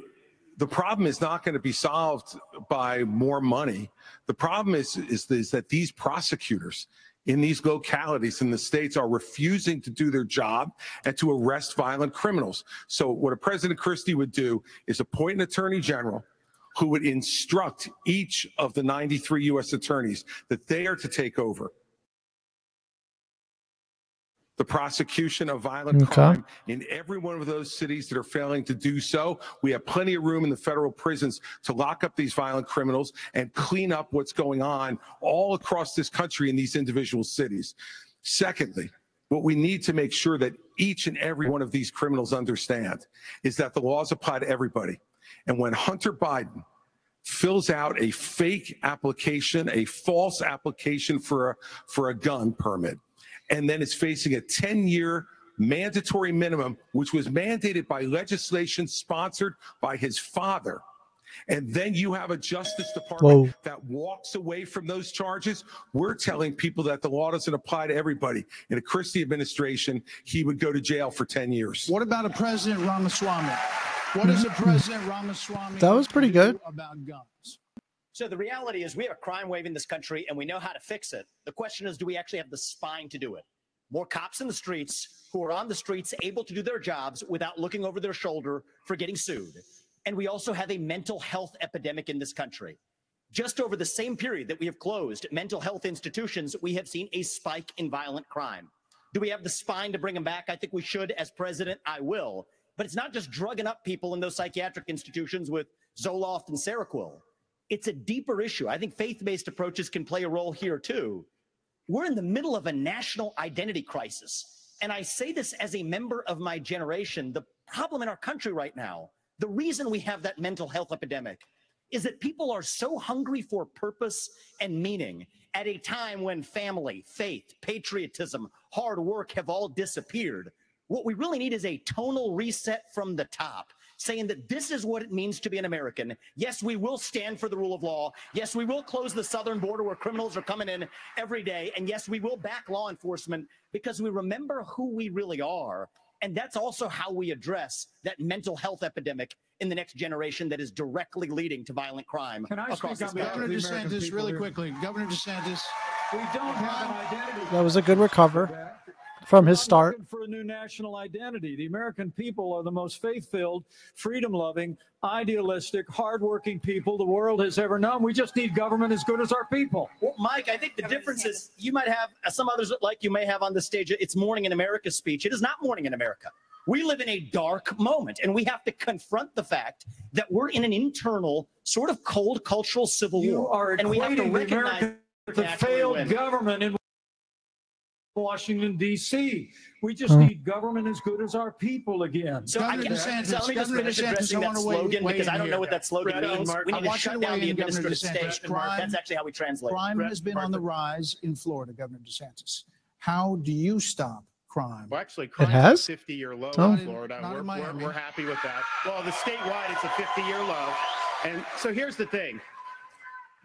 the problem is not going to be solved by more money. The problem is, is, is that these prosecutors in these localities in the states are refusing to do their job and to arrest violent criminals. So what a President Christie would do is appoint an attorney general who would instruct each of the 93 U.S. attorneys that they are to take over the prosecution of violent Okay. crime in every one of those cities that are failing to do so. We have plenty of room in the federal prisons to lock up these violent criminals and clean up what's going on all across this country in these individual cities. Secondly, what we need to make sure that each and every one of these criminals understand is that the laws apply to everybody. And when Hunter Biden fills out a fake application, a false application for a, for a gun permit, and then is facing a 10 year mandatory minimum, which was mandated by legislation sponsored by his father. And then you have a Justice Department Whoa. that walks away from those charges. We're telling people that the law doesn't apply to everybody. In a Christie administration, he would go to jail for 10 years. What about a President Ramaswamy? What does a President Ramaswamy That was pretty good. about guns? So the reality is we have a crime wave in this country and we know how to fix it. The question is, do we actually have the spine to do it? More cops in the streets who are on the streets able to do their jobs without looking over their shoulder for getting sued. And we also have a mental health epidemic in this country. Just over the same period that we have closed mental health institutions, we have seen a spike in violent crime. Do we have the spine to bring them back? I think we should. As president, I will. But it's not just drugging up people in those psychiatric institutions with Zoloft and Seroquel. It's a deeper issue. I think faith based approaches can play a role here too. We're in the middle of a national identity crisis. And I say this as a member of my generation. The problem in our country right now, the reason we have that mental health epidemic is that people are so hungry for purpose and meaning at a time when family, faith, patriotism, hard work have all disappeared. What we really need is a tonal reset from the top, saying that this is what it means to be an American. Yes, we will stand for the rule of law. Yes, we will close the southern border where criminals are coming in every day. And yes, we will back law enforcement because we remember who we really are. And that's also how we address that mental health epidemic in the next generation that is directly leading to violent crime Can I across speak this on behalf country. Governor DeSantis, really here. quickly. Governor DeSantis. We don't have an identity. That was a good recover. From his start. for a new national identity. The American people are the most faith-filled, freedom-loving, idealistic, hardworking people the world has ever known. We just need government as good as our people. Well, Mike, I think the difference is you might have uh, some others like you may have on the stage. It's Morning in America speech. It is not Morning in America. We live in a dark moment, and we have to confront the fact that we're in an internal, sort of cold cultural civil You war, are and we have to equating the recognize American the failed win. government in Washington, D.C. We just need government as good as our people again. So I Governor can, DeSantis- so let me just Governor finish DeSantis, addressing I that wanna weigh- slogan weigh because in I don't here. know what that slogan Bret, means. Mark, we I need to want you shut to down weigh the in, Governor administrative DeSantis. state. Mark, Crime- That's actually how we translate. Crime Bret, has been Mark, on the the- rise in Florida, Governor DeSantis. How do you stop crime? Well, actually, crime has? is a 50 year low Oh. in Florida. Not in we're, we're, Miami. we're happy with that. Well, the statewide, it's a 50 year low. And so here's the thing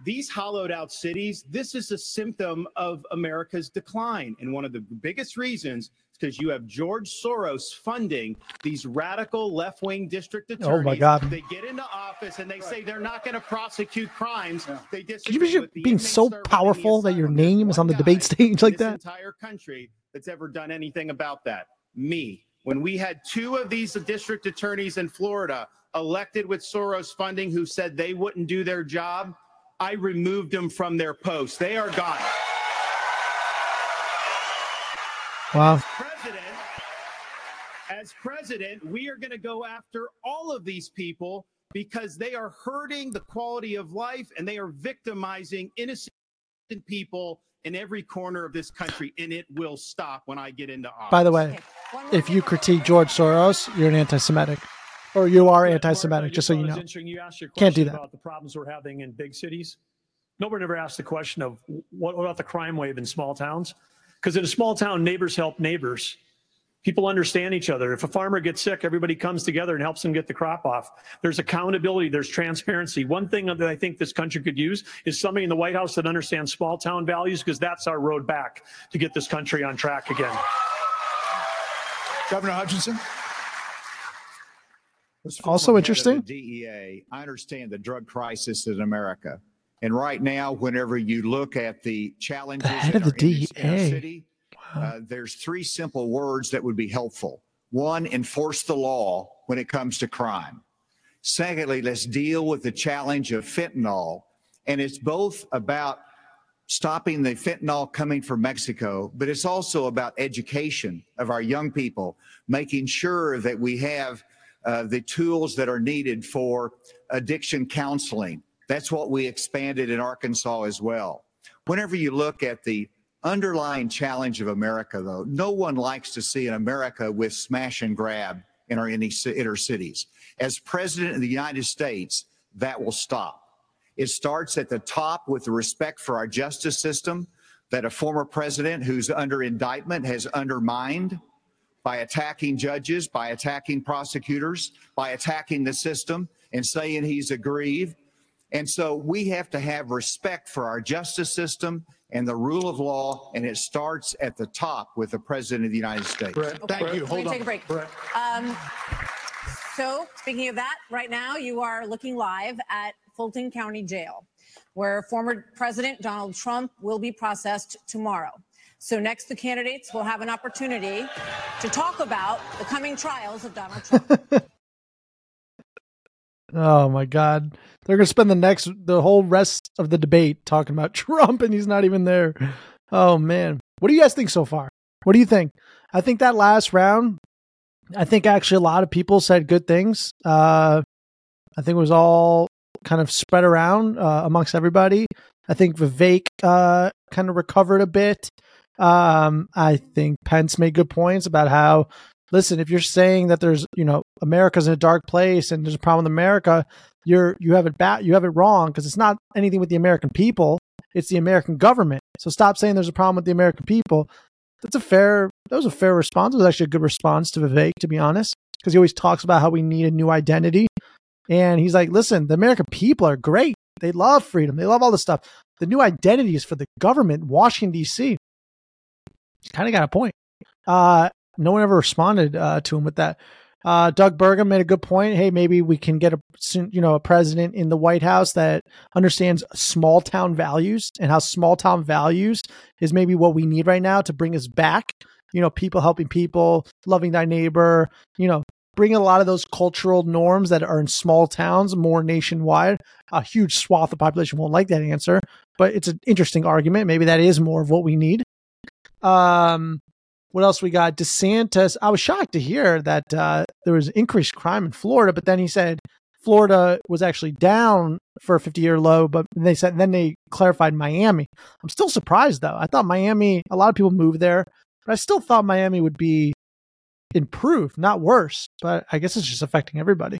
these hollowed out cities, this is a symptom of America's decline. And one of the biggest reasons is because you have George Soros funding these radical left wing district attorneys. Oh my God. They get into office and they say they're not going to prosecute crimes. They Could you disagree imagine with the being so serving in the powerful that your name is on the debate stage like in that? Entire country that's ever done anything about that. Me. When we had two of these district attorneys in Florida elected with Soros funding who said they wouldn't do their job, I removed them from their posts. They are gone. Wow. President, as president, we are going to go after all of these people because they are hurting the quality of life and they are victimizing innocent people in every corner of this country, and it will stop when I get into office. By the way, if you critique George Soros, you're an anti-Semitic, or you are anti-Semitic. Just so you know. You asked your Can't do that. about the problems we're having in big cities. Nobody ever asked the question of what about the crime wave in small towns? Because in a small town, neighbors help neighbors. People understand each other. If a farmer gets sick, everybody comes together and helps him get the crop off. There's accountability, there's transparency. One thing that I think this country could use is somebody in the White House that understands small town values because that's our road back to get this country on track again. Governor Hutchinson? Also former head of interesting. the DEA, I understand the drug crisis in America. And right now, whenever you look at the challenges head of the our inner- inner DEA. city, uh, there's three simple words that would be helpful. One, enforce the law when it comes to crime. Secondly, let's deal with the challenge of fentanyl. And it's both about stopping the fentanyl coming from Mexico, but it's also about education of our young people, making sure that we have uh, the tools that are needed for addiction counseling. That's what we expanded in Arkansas as well. Whenever you look at the underlying challenge of America, though, no one likes to see an America with smash and grab in our inner inner cities. As president of the United States, that will stop. It starts at the top with the respect for our justice system that a former president who's under indictment has undermined by attacking judges, by attacking prosecutors, by attacking the system and saying he's aggrieved. And so we have to have respect for our justice system and the rule of law, and it starts at the top with the president of the United States. Bret, Thank Bret, you. Let Hold me on. take a break. Bret. Um, so, speaking of that, right now you are looking live at Fulton County Jail, where former President Donald Trump will be processed tomorrow. So, next, the candidates will have an opportunity to talk about the coming trials of Donald Trump. Oh my God, they're gonna spend the next, the whole rest of the debate talking about Trump, and he's not even there. Oh man, what do you guys think so far? What do you think? I think that last round, I think actually a lot of people said good things. Uh, I think it was all kind of spread around uh, amongst everybody. I think Vivek uh, kind of recovered a bit. Um, I think Pence made good points about how, listen, if you're saying that there's, you know, America's in a dark place and there's a problem with America, you're you have it bad, you have it wrong because it's not anything with the American people, it's the American government. So stop saying there's a problem with the American people. That's a fair. That was a fair response. It was actually a good response to Vivek, to be honest, because he always talks about how we need a new identity. And he's like, listen, the American people are great. They love freedom. They love all this stuff. The new identity is for the government, Washington, D.C. Kind of got a point. Uh, no one ever responded uh, to him with that. Uh, Doug Burgum made a good point. Hey, maybe we can get a you know a president in the White House that understands small town values and how small town values is maybe what we need right now to bring us back you know, people helping people, loving thy neighbor, you know, bring a lot of those cultural norms that are in small towns more nationwide. A huge swath of population won't like that answer, but it's an interesting argument. Maybe that is more of what we need. Um, what else we got? DeSantis. I was shocked to hear that uh, there was increased crime in Florida, but then he said Florida was actually down for a 50 year low, but they said then they clarified Miami. I'm still surprised though. I thought Miami, a lot of people move there, but I still thought Miami would be improved, not worse. But I guess it's just affecting everybody.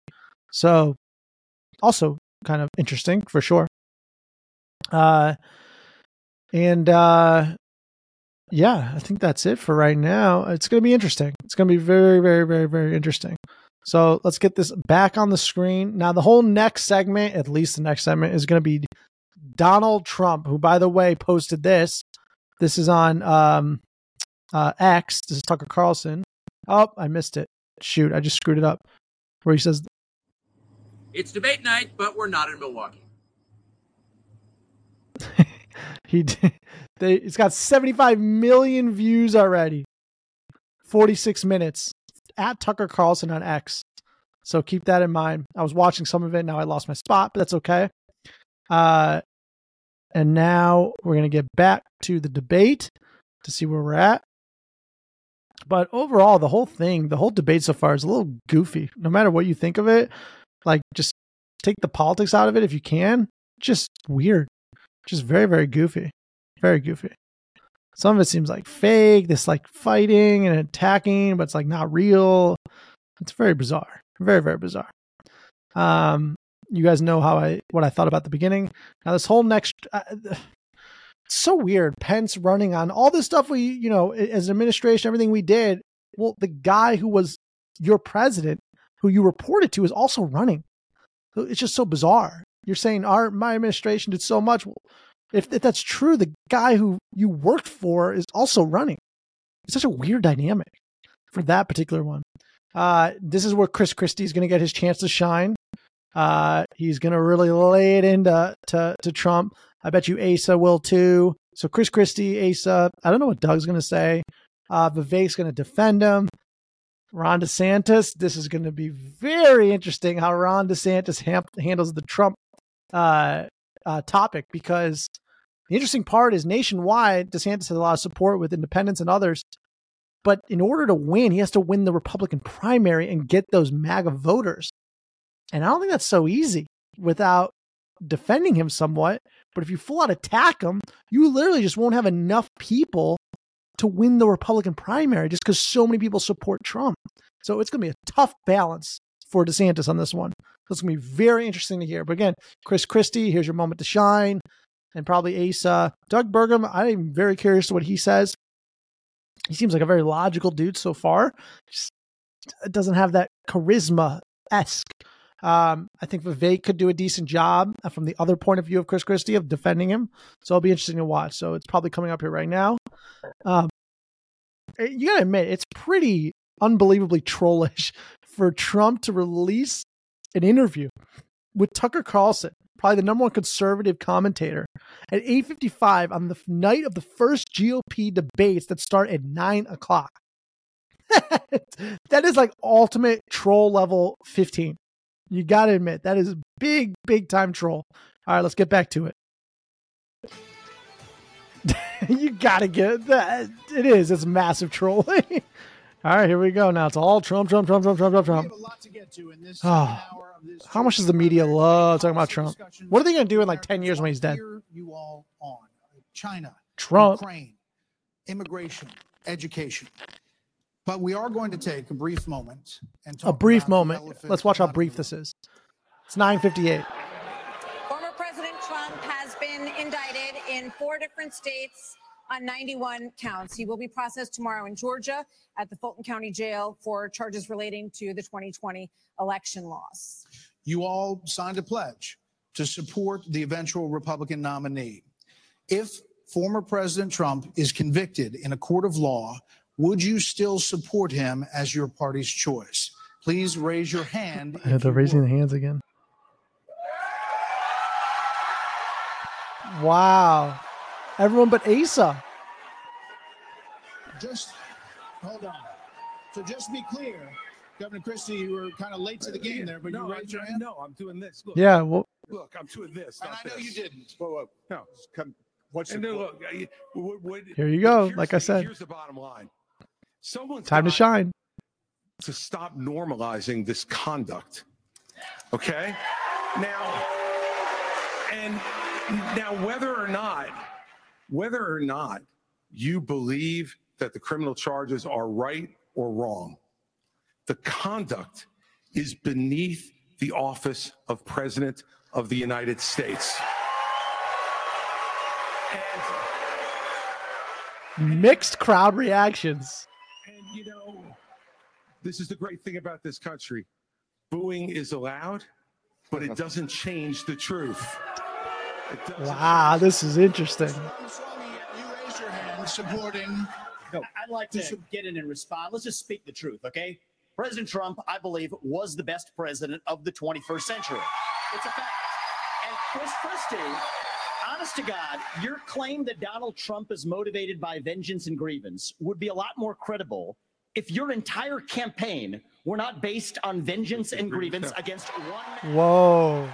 So also kind of interesting for sure. Uh, and uh, yeah, I think that's it for right now. It's going to be interesting. It's going to be very, very, very, very interesting. So let's get this back on the screen. Now, the whole next segment, at least the next segment, is going to be Donald Trump, who, by the way, posted this. This is on um, uh, X. This is Tucker Carlson. Oh, I missed it. Shoot, I just screwed it up. Where he says, It's debate night, but we're not in Milwaukee. he did, they, it's got 75 million views already. 46 minutes at Tucker Carlson on X. So keep that in mind. I was watching some of it. Now I lost my spot, but that's okay. Uh, and now we're going to get back to the debate to see where we're at. But overall, the whole thing, the whole debate so far is a little goofy. No matter what you think of it, like just take the politics out of it if you can. Just weird. Just very, very goofy. Very goofy. Some of it seems like fake, this like fighting and attacking, but it's like not real. It's very bizarre. Very, very bizarre. Um, you guys know how I what I thought about the beginning. Now this whole next uh, so weird. Pence running on all this stuff we, you know, as administration, everything we did. Well, the guy who was your president, who you reported to, is also running. It's just so bizarre. You're saying our my administration did so much. If, if that's true, the guy who you worked for is also running. It's such a weird dynamic for that particular one. Uh, this is where Chris Christie is going to get his chance to shine. Uh, he's going to really lay it into to, to Trump. I bet you Asa will too. So Chris Christie, Asa. I don't know what Doug's going to say. Uh, Vivek's going to defend him. Ron DeSantis. This is going to be very interesting how Ron DeSantis ham- handles the Trump uh, uh, topic because the interesting part is nationwide, DeSantis has a lot of support with independents and others. But in order to win, he has to win the Republican primary and get those MAGA voters. And I don't think that's so easy without defending him somewhat. But if you full out attack him, you literally just won't have enough people to win the Republican primary just because so many people support Trump. So it's going to be a tough balance for DeSantis on this one. So it's going to be very interesting to hear. But again, Chris Christie, here's your moment to shine. And probably Asa. Doug Burgum, I'm very curious to what he says. He seems like a very logical dude so far. Just doesn't have that charisma esque. Um, I think Vivek could do a decent job from the other point of view of Chris Christie of defending him. So it'll be interesting to watch. So it's probably coming up here right now. Um, you gotta admit, it's pretty unbelievably trollish for Trump to release an interview with Tucker Carlson, probably the number one conservative commentator, at 8:55 on the night of the first GOP debates that start at nine o'clock. that is like ultimate troll level 15. You got to admit that is big, big time troll. All right, let's get back to it. you got to get that. It is. It's massive trolling. All right, here we go. Now it's all Trump, Trump, Trump, Trump, Trump, Trump, Trump. Oh, how much does the media love talking about Trump? What are they going to do in like 10 years when he's dead? You all on China, Trump. Ukraine, immigration, education. But we are going to take a brief moment and talk A brief about moment. elephant Let's watch how brief this is. It's 9:58. Former President Trump has been indicted in four different states on 91 counts. He will be processed tomorrow in Georgia at the Fulton County Jail for charges relating to the 2020 election loss. you all signed a pledge to support the eventual Republican nominee. If former President Trump is convicted in a court of law, would you still support him as your party's choice? Please raise your hand. Yeah, they're raising the hands again. Wow. Everyone but Asa. Just hold on. So just to be clear, Governor Christie, you were kind of late to the game there, but no, you raised your I- hand. No, I'm doing this. Look, Yeah, well, Look, I'm doing this. And I know you didn't. Whoa, whoa. No. Come, what's And your then look, I- what- what- Here you go, here's like I said. Here's the bottom line. Someone's time to shine. to stop normalizing this conduct. Okay? Now, and now whether or not, whether or not you believe that the criminal charges are right or wrong, the conduct is beneath the office of President of the United States. Mixed crowd reactions. And you know, this is the great thing about this country. Booing is allowed, but it doesn't change the truth. It doesn't Wow, this is interesting. You raised your hand supporting. No, I'd like to get in and respond. Let's just speak the truth, okay? President Trump, I believe, was the best president of the 21st century. It's a fact. And Chris Christie, honest to God, your claim that Donald Trump is motivated by vengeance and grievance would be a lot more credible if your entire campaign were not based on vengeance and grievance against one. Whoa.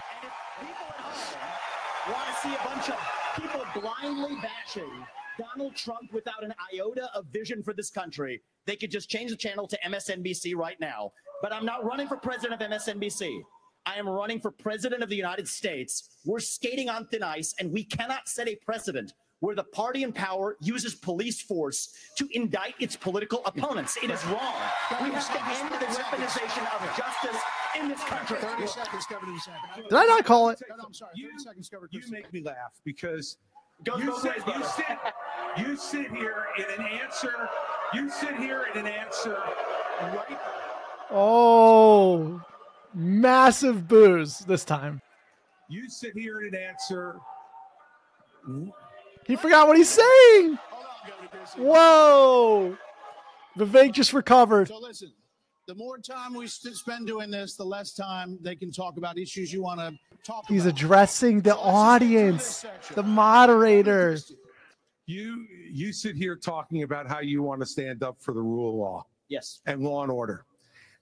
See a bunch of people blindly bashing Donald Trump without an iota of vision for this country, they could just change the channel to MSNBC right now. But I'm not running for president of MSNBC. I am running for president of the United States. We're skating on thin ice, and we cannot set a precedent where the party in power uses police force to indict its political opponents. It is wrong. We have to end the weaponization of justice in this country. 30 seconds, Governor DeSantis. Did I not call it? No, no, I'm sorry. 30 seconds, Governor You make me laugh because Goes you sit, ways, you sit, you sit here in an answer. You sit here in an answer right Oh, massive booze this time. You sit here in an answer. He forgot what he's saying. Whoa. Vivek just recovered. So listen, the more time we spend doing this, the less time they can talk about issues you want to talk He's about. addressing the audience, the moderator. You you sit here talking about how you want to stand up for the rule of law. Yes. And law and order.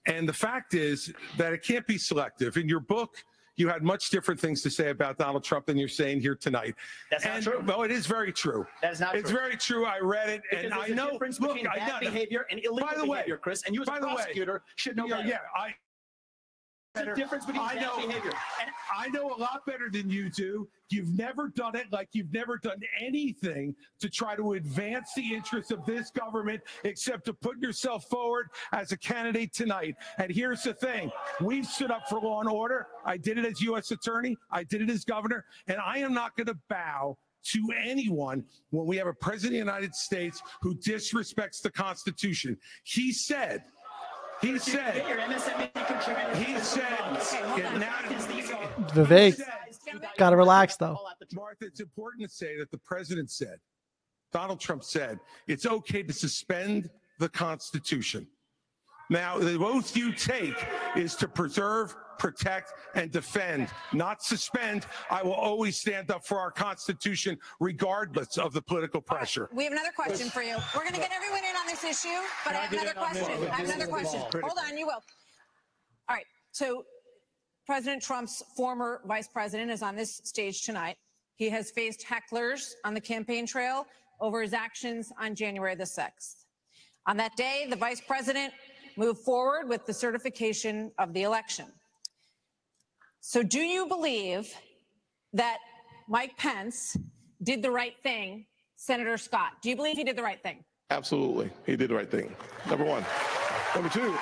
And the fact is that it can't be selective. In your book, you had much different things to say about Donald Trump than you're saying here tonight. That's not true. Well, it is very true. That is not It's true. It's very true. I read it, Because and I know. difference look, between I bad know- behavior and illegal By the way, behavior, Chris. And you as a the way, prosecutor should know yeah, better. Yeah, I. A difference between I know, behavior. and I know a lot better than you do. You've never done it like you've never done anything to try to advance the interests of this government except to put yourself forward as a candidate tonight. And here's the thing we've stood up for law and order. I did it as U.S. attorney, I did it as governor, and I am not going to bow to anyone when we have a president of the United States who disrespects the Constitution. He said, he said, Get your MSNBC contributor. he said, Okay, hold on. and now- Is these- Vivek, gotta relax though. Martha, it's important to say that the president said, Donald Trump said, it's okay to suspend the Constitution. Now, the oath you take is to preserve, protect, and defend, not suspend. I will always stand up for our Constitution, regardless of the political pressure. We have another question for you. We're going to get everyone in on this issue, but I have another in on this? question. I have another question. Hold on, you will. All right. So, President Trump's former vice president is on this stage tonight. He has faced hecklers on the campaign trail over his actions on January the 6th. On that day, the vice president moved forward with the certification of the election. So, do you believe that Mike Pence did the right thing, Senator Scott? Do you believe he did the right thing? Absolutely. He did the right thing. Number one. Number two,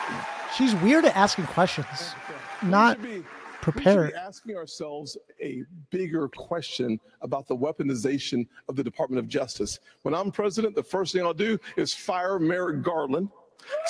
She's weird at asking questions, not we prepared. should be asking ourselves a bigger question about the weaponization of the Department of Justice. When I'm president, the first thing I'll do is fire Merrick Garland.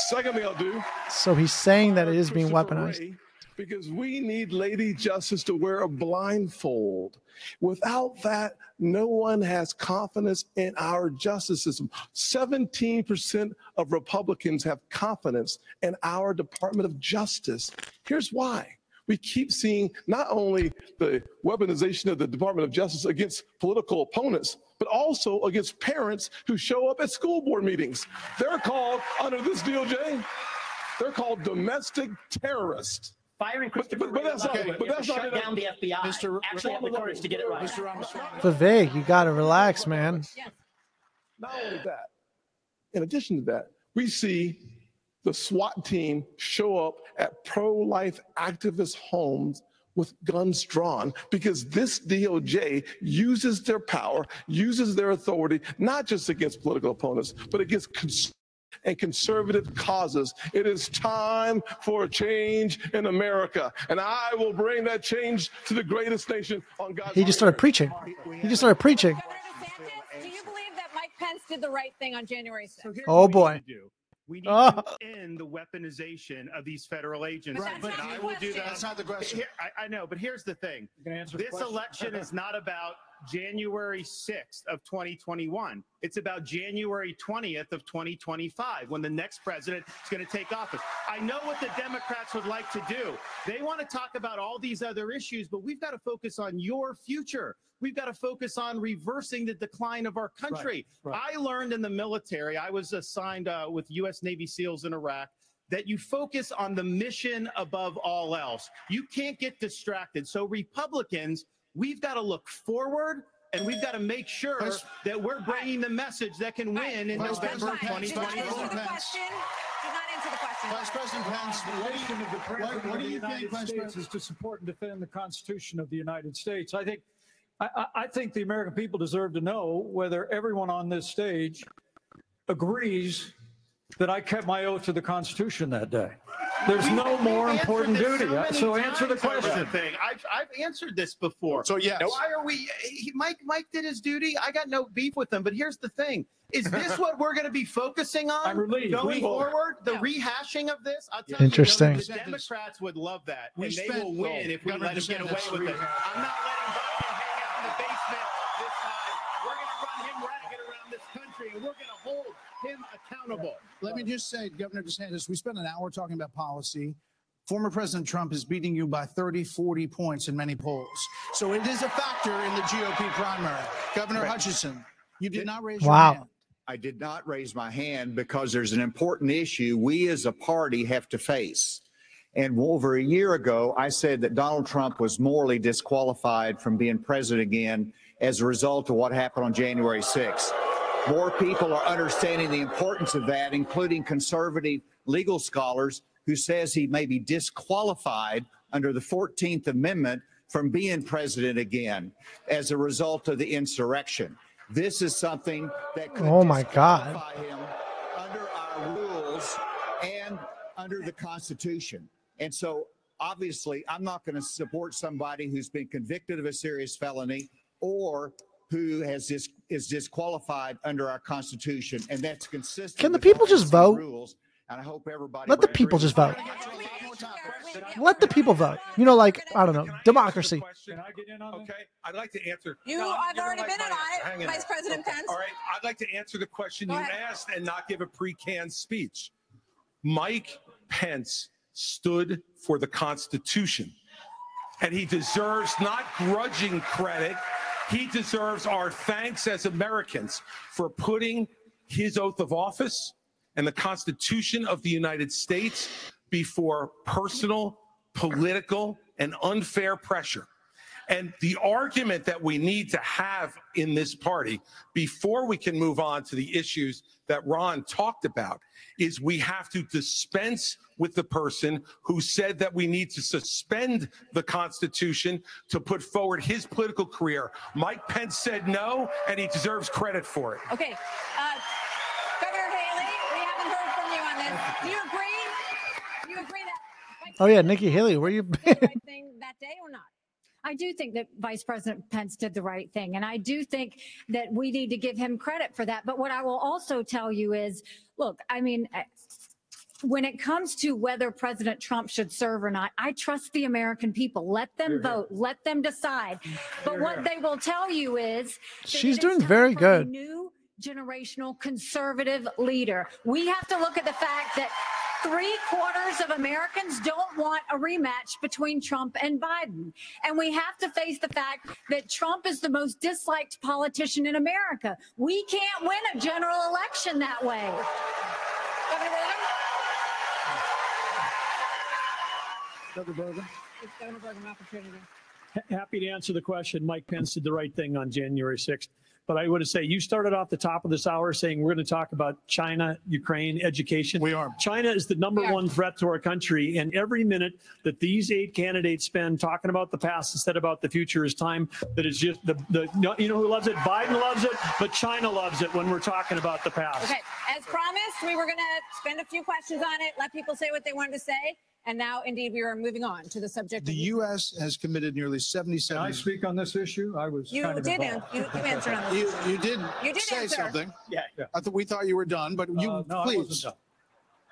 Second thing I'll do, So he's saying that it is being weaponized. Wray, because we need Lady Justice to wear a blindfold. Without that, no one has confidence in our justice system. 17% of Republicans have confidence in our Department of Justice. Here's why. We keep seeing not only the weaponization of the Department of Justice against political opponents, but also against parents who show up at school board meetings. They're called, under this DOJ, they're called domestic terrorists. Firing Christopher but, but that's not, Wray, but that's to not shut down the FBI. Mr. Actually have the courage to get it right. Mr. Ramaswamy. Vivek, you got to relax, man. Not only that, in addition to that, we see the SWAT team show up at pro life activist homes with guns drawn because this DOJ uses their power, uses their authority, not just against political opponents, but against cons- and conservative causes. It is time for a change in America, and I will bring that change to the greatest nation on God's He just started preaching. He just started preaching. Do you believe that Mike Pence did the right thing on January 6th? Oh boy. We need Oh. to end the weaponization of these federal agents. But that's and not I the will do that. That's not the question. Here- I, I know, but here's the thing. This question? election is not about January 6th of 2021. It's about January 20th of 2025 when the next president is going to take office. I know what the Democrats would like to do. They want to talk about all these other issues, but we've got to focus on your future. We've got to focus on reversing the decline of our country. right. I learned in the military, I was assigned uh, with U.S. Navy SEALs in Iraq, that you focus on the mission above all else. You can't get distracted. So, Republicans, we've got to look forward and we've got to make sure Vice- that we're bringing the message that can win in Vice November President Pence, Did not answer 2024. the question. Did not answer the question. Vice President Pence, what do you, mission of the what, what do you think, United Vice States President? is to support and defend the Constitution of the United States. I think, I, I, I think the American people deserve to know whether everyone on this stage agrees that I kept my oath to the Constitution that day. There's We've- no we've more important duty. so So answer the question. Thing. I've, I've answered this before. So, yes. Why are we? He, Mike Mike did his duty. I got no beef with him. But here's the thing: is this what we're going to be focusing on I'm relieved. going We- forward? The rehashing of this. I'll tell Interesting. You, the Democrats would love that, We and they spent- will win if we Governor let him get away DeSantis, with it. rehash. I'm not letting Biden hang out in the basement this time. We're going to run him ragged around this country, and we're going to hold him accountable. Let me just say, Governor DeSantis, we spent an hour talking about policy. Former President Trump is beating you by 30, 40 points in many polls. So it is a factor in the GOP primary. Governor Hutchinson, you did not raise Wow. your hand. I did not raise my hand because there's an important issue we as a party have to face. And over a year ago, I said that Donald Trump was morally disqualified from being president again as a result of what happened on January 6th. More people are understanding the importance of that, including conservative legal scholars who says he may be disqualified under the 14th Amendment from being president again as a result of the insurrection. This is something that could Oh my God. him under our rules and under the Constitution. And so, obviously, I'm not going to support somebody who's been convicted of a serious felony or who has dis- is disqualified under our Constitution, and that's consistent. Can the people just vote? Rules, and I hope everybody Let the people just vote. Let the people vote. You know, like, I don't know, Can I democracy. Can I get in on? Okay, I'd like to answer. You No, have you're already been on it, Vice there. President Okay, Pence. All right, I'd like to answer the question Go you ahead. asked and not give a pre-canned speech. Mike Pence stood for the Constitution, and he deserves not grudging credit. He deserves our thanks as Americans for putting his oath of office and the Constitution of the United States before personal, political, and unfair pressure. And the argument that we need to have in this party before we can move on to the issues that Ron talked about is we have to dispense with the person who said that we need to suspend the Constitution to put forward his political career. Mike Pence said no, and he deserves credit for it. Okay. Uh, Governor Haley, we haven't heard from you on this. Do you agree? Do you agree that Mike Oh, yeah, Nikki Haley, where you been? the right thing that day or not? I do think that Vice President Pence did the right thing. And I do think that we need to give him credit for that. But what I will also tell you is look, I mean, eh, when it comes to whether President Trump should serve or not, I trust the American people. Let them vote, let them decide. But what they will tell you is She's doing very good. New generational conservative leader. We have to look at the fact that Three quarters of Americans don't want a rematch between Trump and Biden. And we have to face the fact that Trump is the most disliked politician in America. We can't win a general election that way. Governor Burgum? It's Governor Burgum, an opportunity. Happy to answer the question. Mike Pence did the right thing on January 6th. But I want to say you started off the top of this hour saying we're going to talk about China, Ukraine, education. We are. China is the number We one threat to our country. And every minute that these eight candidates spend talking about the past instead about the future is time that is just the, the you know who loves it? Biden loves it, but China loves it when we're talking about the past. Okay, as promised, we were going to spend a few questions on it, let people say what they wanted to say. And now, indeed, we are moving on to the subject. The of U.S. has committed nearly Can 77. I speak on this issue? I was You kind of did, an- involved. you, you answered on this. You, you did, You did say answer. something. Yeah. I thought we thought you were done, but you Uh, no, I please. wasn't done.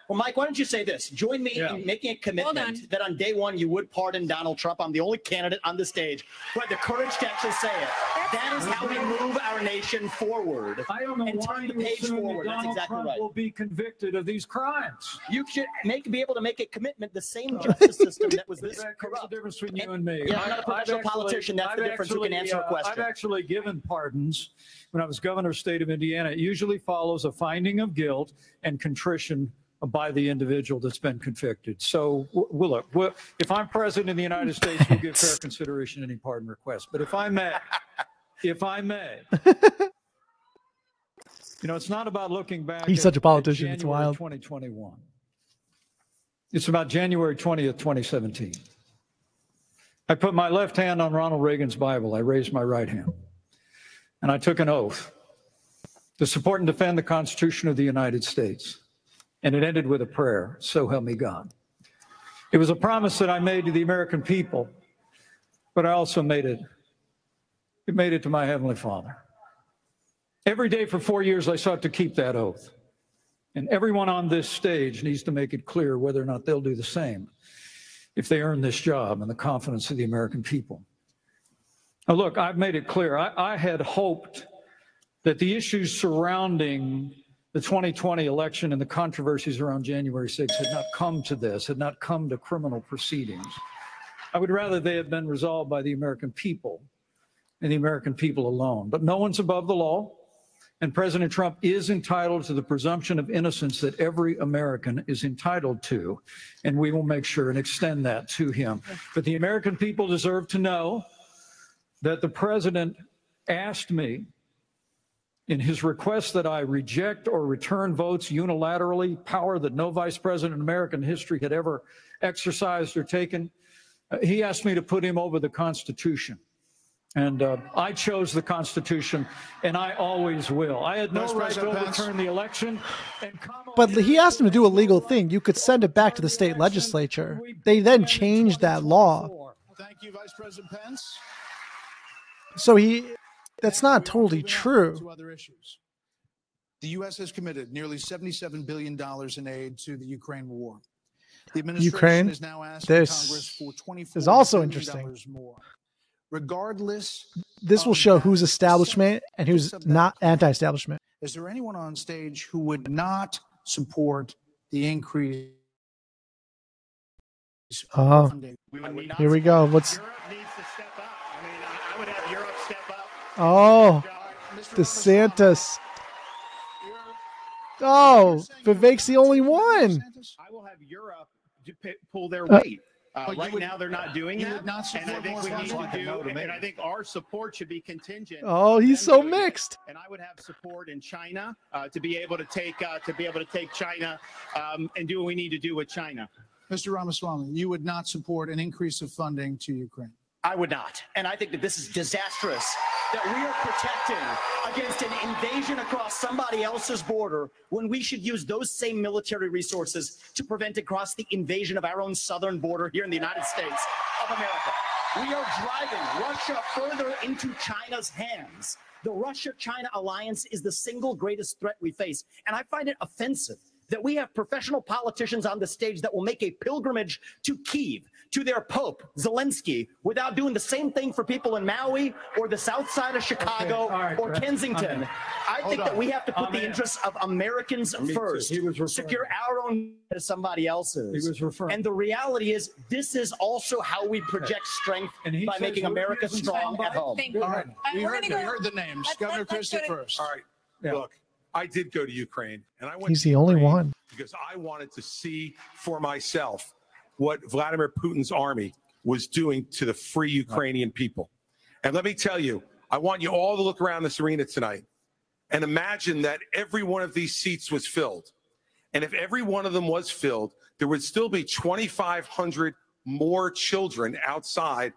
Well, Mike, why don't you say this? Join me Yeah. in making a on. commitment that on day one you would pardon Donald Trump. I'm the only candidate on the stage who had the courage to actually say it. That is how we move our nation forward. I don't know And why turn you the page that forward. That's Donald exactly Trump right. will be convicted of these crimes. You should make be able to make a commitment. The same justice system that was this a corrupt. difference between you and me. Yeah, I'm not a professional actually- politician. That's the I've difference. Who can actually, answer a uh, question. I've actually given pardons when I was governor of the state of Indiana. It usually follows a finding of guilt and contrition by the individual that's been convicted. So, w- well, look, well, if I'm president of the United States, we'll give fair consideration to any pardon request. But if I'm may, if I may, you know, it's not about looking back. He's at- such a politician, it's wild. 2021. It's about January 20th, 2017. I put my left hand on Ronald Reagan's Bible. I raised my right hand. And I took an oath to support and defend the Constitution of the United States. And it ended with a prayer, so help me God. It was a promise that I made to the American people, but I also made it, it made it to my Heavenly Father. Every day for four years, I sought to keep that oath. And everyone on this stage needs to make it clear whether or not they'll do the same if they earn this job and the confidence of the American people. Now, look, I've made it clear. I, I had hoped that the issues surrounding the 2020 election and the controversies around January 6th had not come to this, had not come to criminal proceedings. I would rather they had been resolved by the American people and the American people alone. But no one's above the law. And President Trump is entitled to the presumption of innocence that every American is entitled to. And we will make sure and extend that to him. But the American people deserve to know that the president asked me in his request that I reject or return votes unilaterally, power that no vice president in American history had ever exercised or taken. Uh, he asked me to put him over the Constitution. And uh, I chose the Constitution, and I always will. I had no Vice right to President Pence. overturn the election. And But he asked him to do a legal thing. You could send it back to the state legislature. They then changed that law. Thank you, Vice President Pence. So he, that's not totally Moving on true. Other issues. The U.S. has committed nearly $77 billion in aid to the Ukraine war. The administration Ukraine, is now asking this Congress for 24 is also billion interesting. more. Regardless, This will show who's establishment and who's not anti-establishment. Is there anyone on stage who would not support the increase? Oh, here we go. What's Europe needs to step up. I mean, I, I would have Europe step up. oh Mr. DeSantis? Oh, Vivek's the only one. I will have Europe pull their Uh, weight. Uh, But right would- now, they're not doing that. not and I think we need to do, and I think our support should be contingent. Oh, he's so doing it. mixed. And I would have support in China uh, to be able to take uh, to be able to take China um, and do what we need to do with China. Mr. Ramaswamy, you would not support an increase of funding to Ukraine. I would not. And I think that this is disastrous that we are protecting against an invasion across somebody else's border when we should use those same military resources to prevent across the invasion of our own southern border here in the United States of America. We are driving Russia further into China's hands. The Russia China alliance is the single greatest threat we face. And I find it offensive that we have professional politicians on the stage that will make a pilgrimage to Kiev, to their Pope, Zelensky, without doing the same thing for people in Maui or the south side of Chicago all right, or Kensington. I'm in. I Hold think that we have to put I'm the in. interests of Americans Me too. first. He was referring- Secure our own as somebody else's. He was referring- And the reality is, this is also how we project strength he by making America strong at home. Thank you. All right. Uh, We heard, go- heard the names. let's- Governor let's- let's go Christie first. All right. Look, I did go to Ukraine and I went He's to the only one. because I wanted to see for myself what Vladimir Putin's army was doing to the free Ukrainian people. And let me tell you, I want you all to look around this arena tonight and imagine that every one of these seats was filled. And if every one of them was filled, there would still be 2,500 more children outside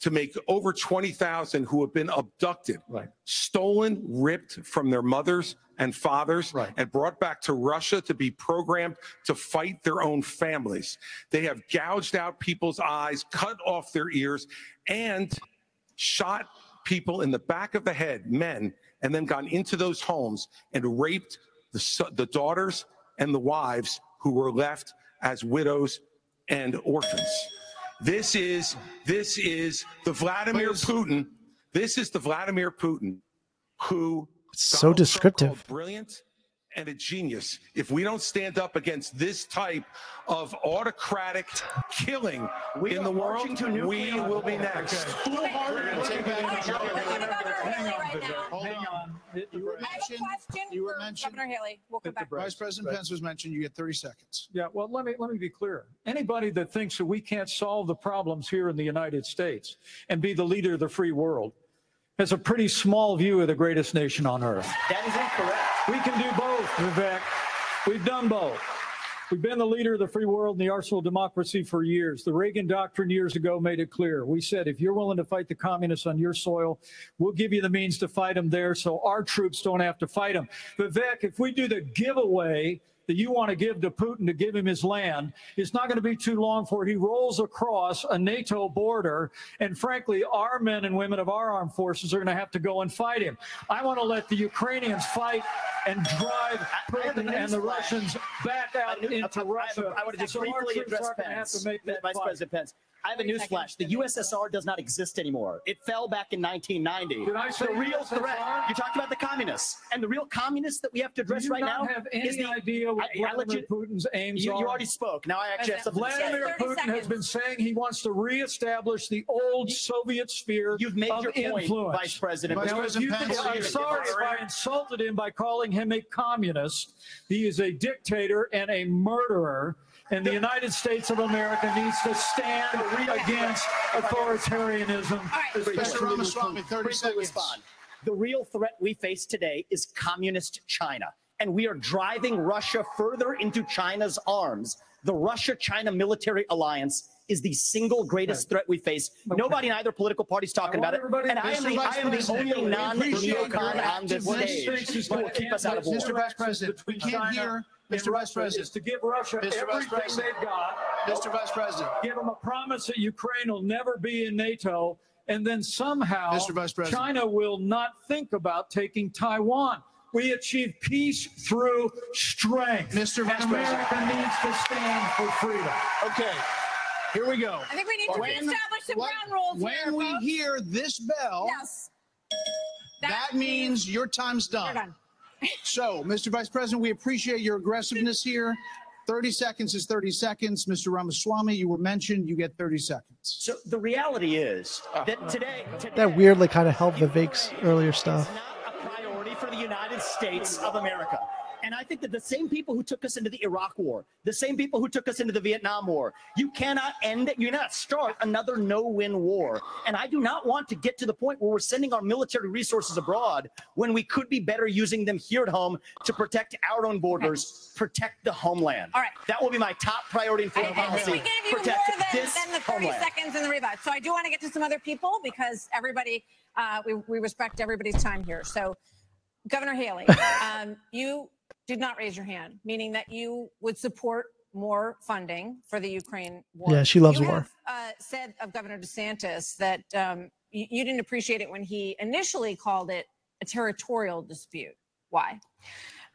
to make over 20,000 who have been abducted, Right. stolen, ripped from their mothers and fathers, Right. and brought back to Russia to be programmed to fight their own families. They have gouged out people's eyes, cut off their ears, and shot people in the back of the head, men, and then gone into those homes and raped the, the daughters and the wives who were left as widows and orphans. This is this is the Vladimir Putin. This is the Vladimir Putin who so Donald descriptive. called brilliant and a genius. If we don't stand up against this type of autocratic killing We in the world, to we will be next. Hang. You were I have a question you were mentioned- Governor Haley. We'll come back. Vice President Pence was mentioned. You get 30 seconds. Yeah, well, let me let me be clear. Anybody that thinks that we can't solve the problems here in the United States and be the leader of the free world has a pretty small view of the greatest nation on earth. That is incorrect. We can do both, Vivek. We've done both. We've been the leader of the free world and the arsenal of democracy for years. The Reagan Doctrine years ago made it clear. We said, if you're willing to fight the communists on your soil, we'll give you the means to fight them there so our troops don't have to fight them. Vivek, if we do the giveaway that you want to give to Putin to give him his land, it's not going to be too long before he rolls across a NATO border. And frankly, our men and women of our armed forces are going to have to go and fight him. I want to let the Ukrainians fight and drive I Putin and the. Russians back out I- I- into I- Russia. I want to just So briefly address aren't gonna have Pence. to make that Vice fight. President Pence. I have a 30 newsflash. The USSR does not exist anymore. It fell back in 1990. Did I say the real USSR? threat, you talked about the communists. And the real communists that we have to address you right not now have is any the, idea what I- I Vladimir legit- Putin's aims you, are? you already spoke. Now I actually have something. Vladimir 30 Putin has been saying he wants to reestablish the old Soviet sphere You've made of your point, influence. Vice President. Vice Now, if President Pence, can- I'm sorry if I insulted him by calling him a communist. He is a dictator and a murderer. And the United States of America needs to stand against authoritarianism. right. Mr. Ramaswamy, 30 seconds. The real threat we face today is communist China. And we are driving Russia further into China's arms. The Russia China military alliance is the single greatest threat we face. Nobody in either political party is talking about it. And I am the, I am the only non appreciate your neocon on this stage. But will keep us out of war. Mr. Vice President, we can't hear, Mr. Vice President. Is to give Russia Mr. Vice everything President. they've got. Mr. Vice President. give them a promise that Ukraine will never be in NATO, and then somehow Mr. Vice President. China will not think about taking Taiwan. We achieve peace through strength. Mr. Vice and America President. needs to stand for freedom. Okay, here we go. I think we need to When- reestablish some what- ground rules When here, we folks. hear this bell, Yes. that means your time's done. done. So, Mr. Vice President, we appreciate your aggressiveness here. 30 seconds is 30 seconds. Mr. Ramaswamy, you were mentioned. You get 30 seconds. So the reality is that uh-huh. today, today That weirdly kind of helped Vivek's earlier stuff. is not a priority for the United States of America. And I think that the same people who took us into the Iraq War, the same people who took us into the Vietnam War, you cannot end it. You cannot start another no-win war. And I do not want to get to the point where we're sending our military resources abroad when we could be better using them here at home to protect our own borders, protect the homeland. All right. That will be my top priority in foreign I, I think policy. we gave you more protect than, this than the 30 homeland. seconds in the rebut. So I do want to get to some other people because everybody, uh, we, we respect everybody's time here. So, Governor Haley, um, you did not raise your hand, meaning that you would support more funding for the Ukraine war. Yeah, she loves you war. Have, uh, said of Governor DeSantis that um, you, you didn't appreciate it when he initially called it a territorial dispute. Why?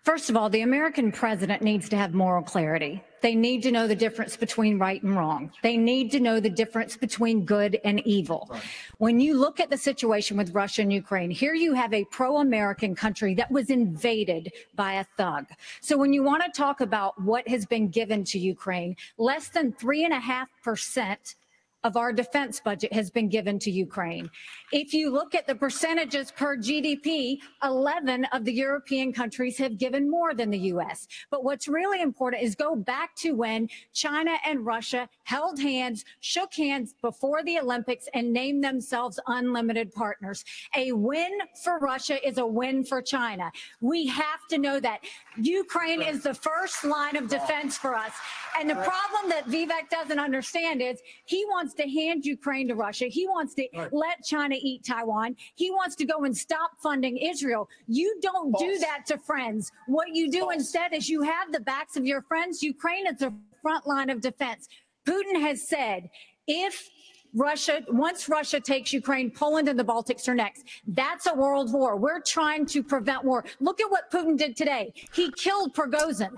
First of all, the American president needs to have moral clarity. They need to know the difference between right and wrong. They need to know the difference between good and evil. When you look at the situation with Russia and Ukraine, here you have a pro American country that was invaded by a thug. So when you want to talk about what has been given to Ukraine, less than 3.5% of our defense budget has been given to Ukraine. If you look at the percentages per GDP, 11 of the European countries have given more than the US. But what's really important is go back to when China and Russia held hands, shook hands before the Olympics, and named themselves unlimited partners. A win for Russia is a win for China. We have to know that. Ukraine is the first line of defense for us. And the problem that Vivek doesn't understand is he wants to hand Ukraine to Russia. He wants to let China eat Taiwan. He wants to go and stop funding Israel. You don't do that to friends. What you do instead is you have the backs of your friends. Ukraine is the front line of defense. Putin has said if Russia, once Russia takes Ukraine, Poland and the Baltics are next. That's a world war. We're trying to prevent war. Look at what Putin did today. He killed Prigozhin.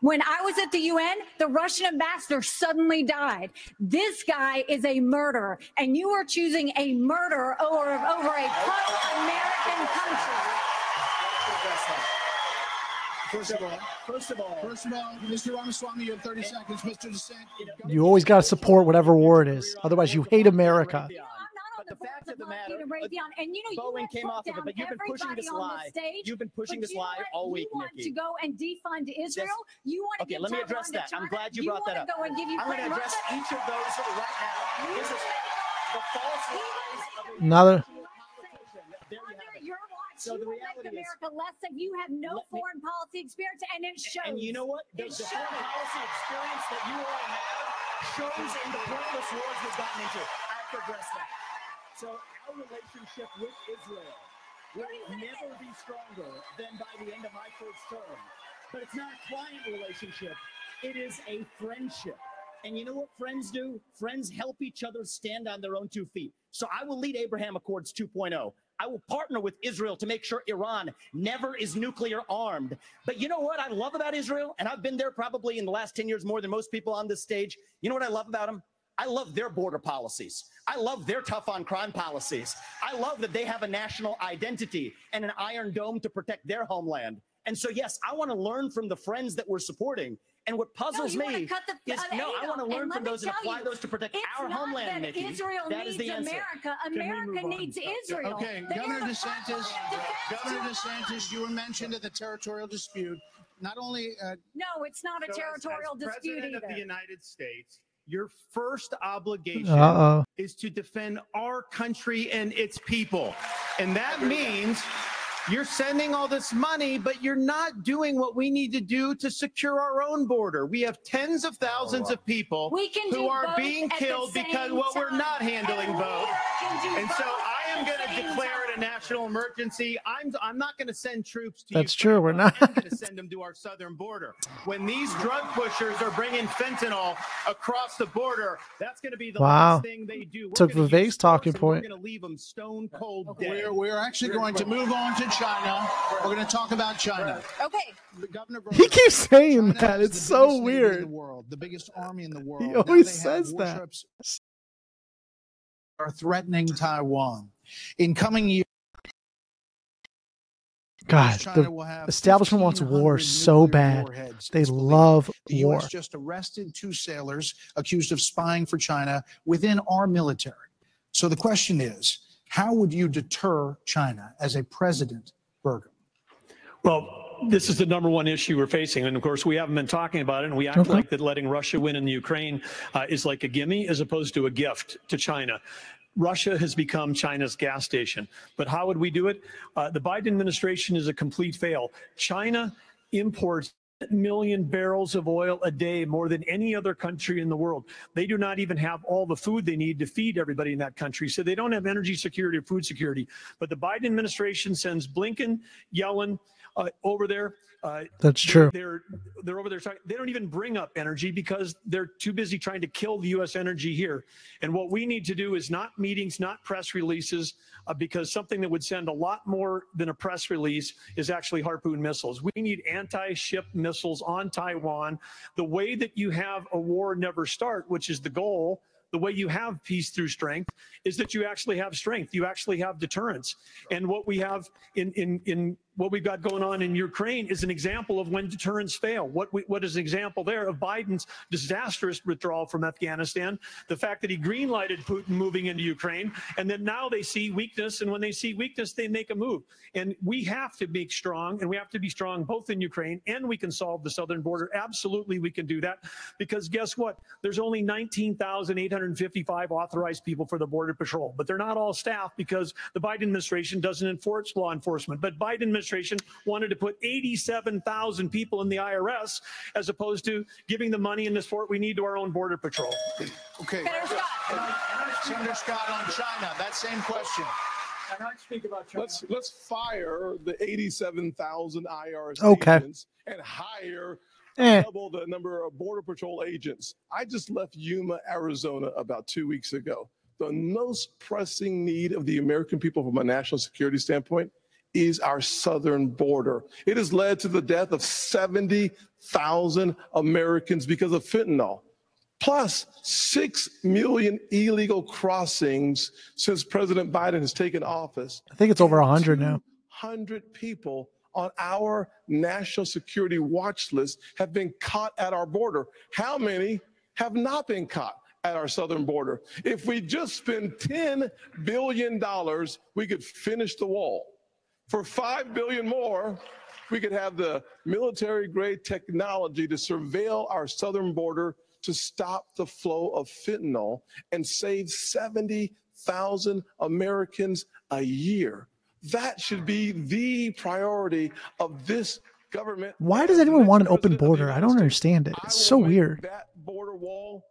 When I was at the UN, the Russian ambassador suddenly died. This guy is a murderer, and you are choosing a murderer over, over a pro-American country. First of all, first of all, first of all, Mr. Ramaswamy, you have 30 seconds. Mr. Dissent, You always got to support whatever war it is. Otherwise, you hate America. But the fact of the matter, and Raytheon, and you know, Boeing you came off of it, but you've been pushing this lie. Stage, You've been pushing this lie want- all week, You want Nikki. to go and defund Israel. you want to Okay, give let me address to that. I'm glad you you brought that up. go and give I'm going to address Russia. each of those right now. This is the false lies of Another. There you have it. So the you will make reality is- America less than you have no me- foreign policy experience, and it shows. And you know what? The, It the foreign shows. policy experience that you all have shows in the pointless wars we've gotten into. I have to that. So our relationship with Israel will never be stronger than by the end of my first term. But it's not a client relationship. It is a friendship. And you know what friends do? Friends help each other stand on their own two feet. So I will lead Abraham Accords 2.0. I will partner with Israel to make sure Iran never is nuclear armed. But you know what I love about Israel? And I've been there probably in the last 10 years more than most people on this stage. You know what I love about them? I love their border policies. I love their tough on crime policies. I love that they have a national identity and an iron dome to protect their homeland. And so, yes, I want to learn from the friends that we're supporting. And what puzzles you wanna me cut the- is uh, no, I want to learn from those and apply you, those to protect it's our not homeland, that Nikki. Israel that is needs the answer. America. America move on? needs Israel. Okay, They Governor the DeSantis, line of defense. Governor DeSantis, you were mentioned at the territorial dispute. Not only uh, No, it's not a So as- territorial as dispute President either. of the United States, your first obligation Uh-oh. is to defend our country and its people. And that means you're sending all this money, but you're not doing what we need to do to secure our own border. We have tens of thousands of people We can who are being killed because same well, we're not handling And both. can do And so I am going to declare it a national emergency. I'm I'm not going to send troops to That's Ukraine, true, we're not. Going to send them to our southern border. When these drug pushers are bringing fentanyl across the border, that's going to be the Wow. last thing they do. We're Took gonna Vivek's use talking force and we're point. going to leave them stone cold dead. we're, we're actually going to move on to China. We're going to talk about China. Okay. Governor He keeps saying China that. has It's the so biggest navy in weird. the world, the biggest army in the world. He always says that. Are threatening Taiwan. In coming years, God, China the establishment wants war so bad. warheads, They it's love The war. U.S. just arrested two sailors accused of spying for China within our military. So the question is, how would you deter China as a president, Burgum? Well, this is the number one issue we're facing. And of course, we haven't been talking about it. And we act Okay. like that letting Russia win in the Ukraine uh, is like a gimme as opposed to a gift to China. Russia has become China's gas station. But how would we do it? Uh, the Biden administration is a complete fail. China imports million barrels of oil a day, more than any other country in the world. They do not even have all the food they need to feed everybody in that country. So they don't have energy security or food security. But the Biden administration sends Blinken, Yellen, uh, over there. Uh, That's true. They're they're over there. They don't even bring up energy because they're too busy trying to kill the U.S. energy here. And what we need to do is not meetings, not press releases, uh, because something that would send a lot more than a press release is actually Harpoon missiles. We need anti-ship missiles on Taiwan. The way that you have a war never start, which is the goal. The way you have peace through strength is that you actually have strength. You actually have deterrence. And what we have in in in what we've got going on in Ukraine is an example of when deterrence fail. What we, what is an example there of Biden's disastrous withdrawal from Afghanistan, the fact that he greenlighted Putin moving into Ukraine, and then now they see weakness, and when they see weakness, they make a move. And we have to be strong, and we have to be strong both in Ukraine and we can solve the southern border. Absolutely, we can do that because guess what? There's only 19,855 authorized people for the Border Patrol, but they're not all staff because the Biden administration doesn't enforce law enforcement. But Biden administration wanted to put 87,000 people in the IRS as opposed to giving the money and the support we need to our own Border Patrol. Okay. Senator Scott Senator Scott on China, that same question. Can I speak about China? Let's let's fire the 87,000 IRS Okay. agents and hire Eh. double the number of Border Patrol agents. I just left Yuma, Arizona about two weeks ago. The most pressing need of the American people from a national security standpoint is our southern border. It has led to the death of 70,000 Americans because of fentanyl plus 6 million illegal crossings since President Biden has taken office. I think it's over 100 now. 100 people on our national security watch list have been caught at our border. How many have not been caught at our southern border? If we just spend $10 billion, we could finish the wall. For 5 billion more, we could have the military grade technology to surveil our southern border to stop the flow of fentanyl and save 70,000 Americans a year. That should be the priority of this government. Why does anyone want an open border? I don't understand it. It's so weird. That border wall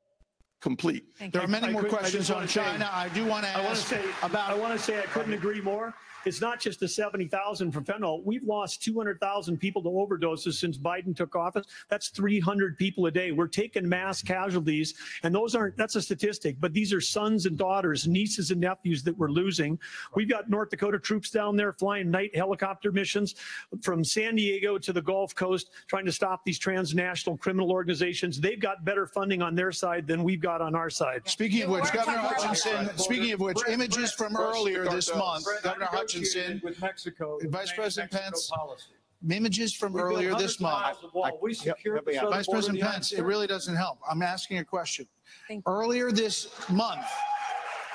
complete. There are many I more could- questions on wanna say- China. I do want to I want to say about. I want to say I couldn't agree more. It's not just the 70,000 from fentanyl. We've lost 200,000 people to overdoses since Biden took office. That's 300 people a day. We're taking mass casualties, and those aren't. That's a statistic, but these are sons and daughters, nieces and nephews that we're losing. We've got North Dakota troops down there flying night helicopter missions from San Diego to the Gulf Coast, trying to stop these transnational criminal organizations. They've got better funding on their side than we've got on our side. Speaking of which, Governor Hutchinson, speaking of which, images from earlier this month, Governor Hutchinson, with Mexico, Vice President Mexico Pence, policy. images from We built earlier hundreds this of month. miles of wall. We secured the southern Vice border of President the United Pence, it States. really doesn't help. I'm asking a question. Earlier this month,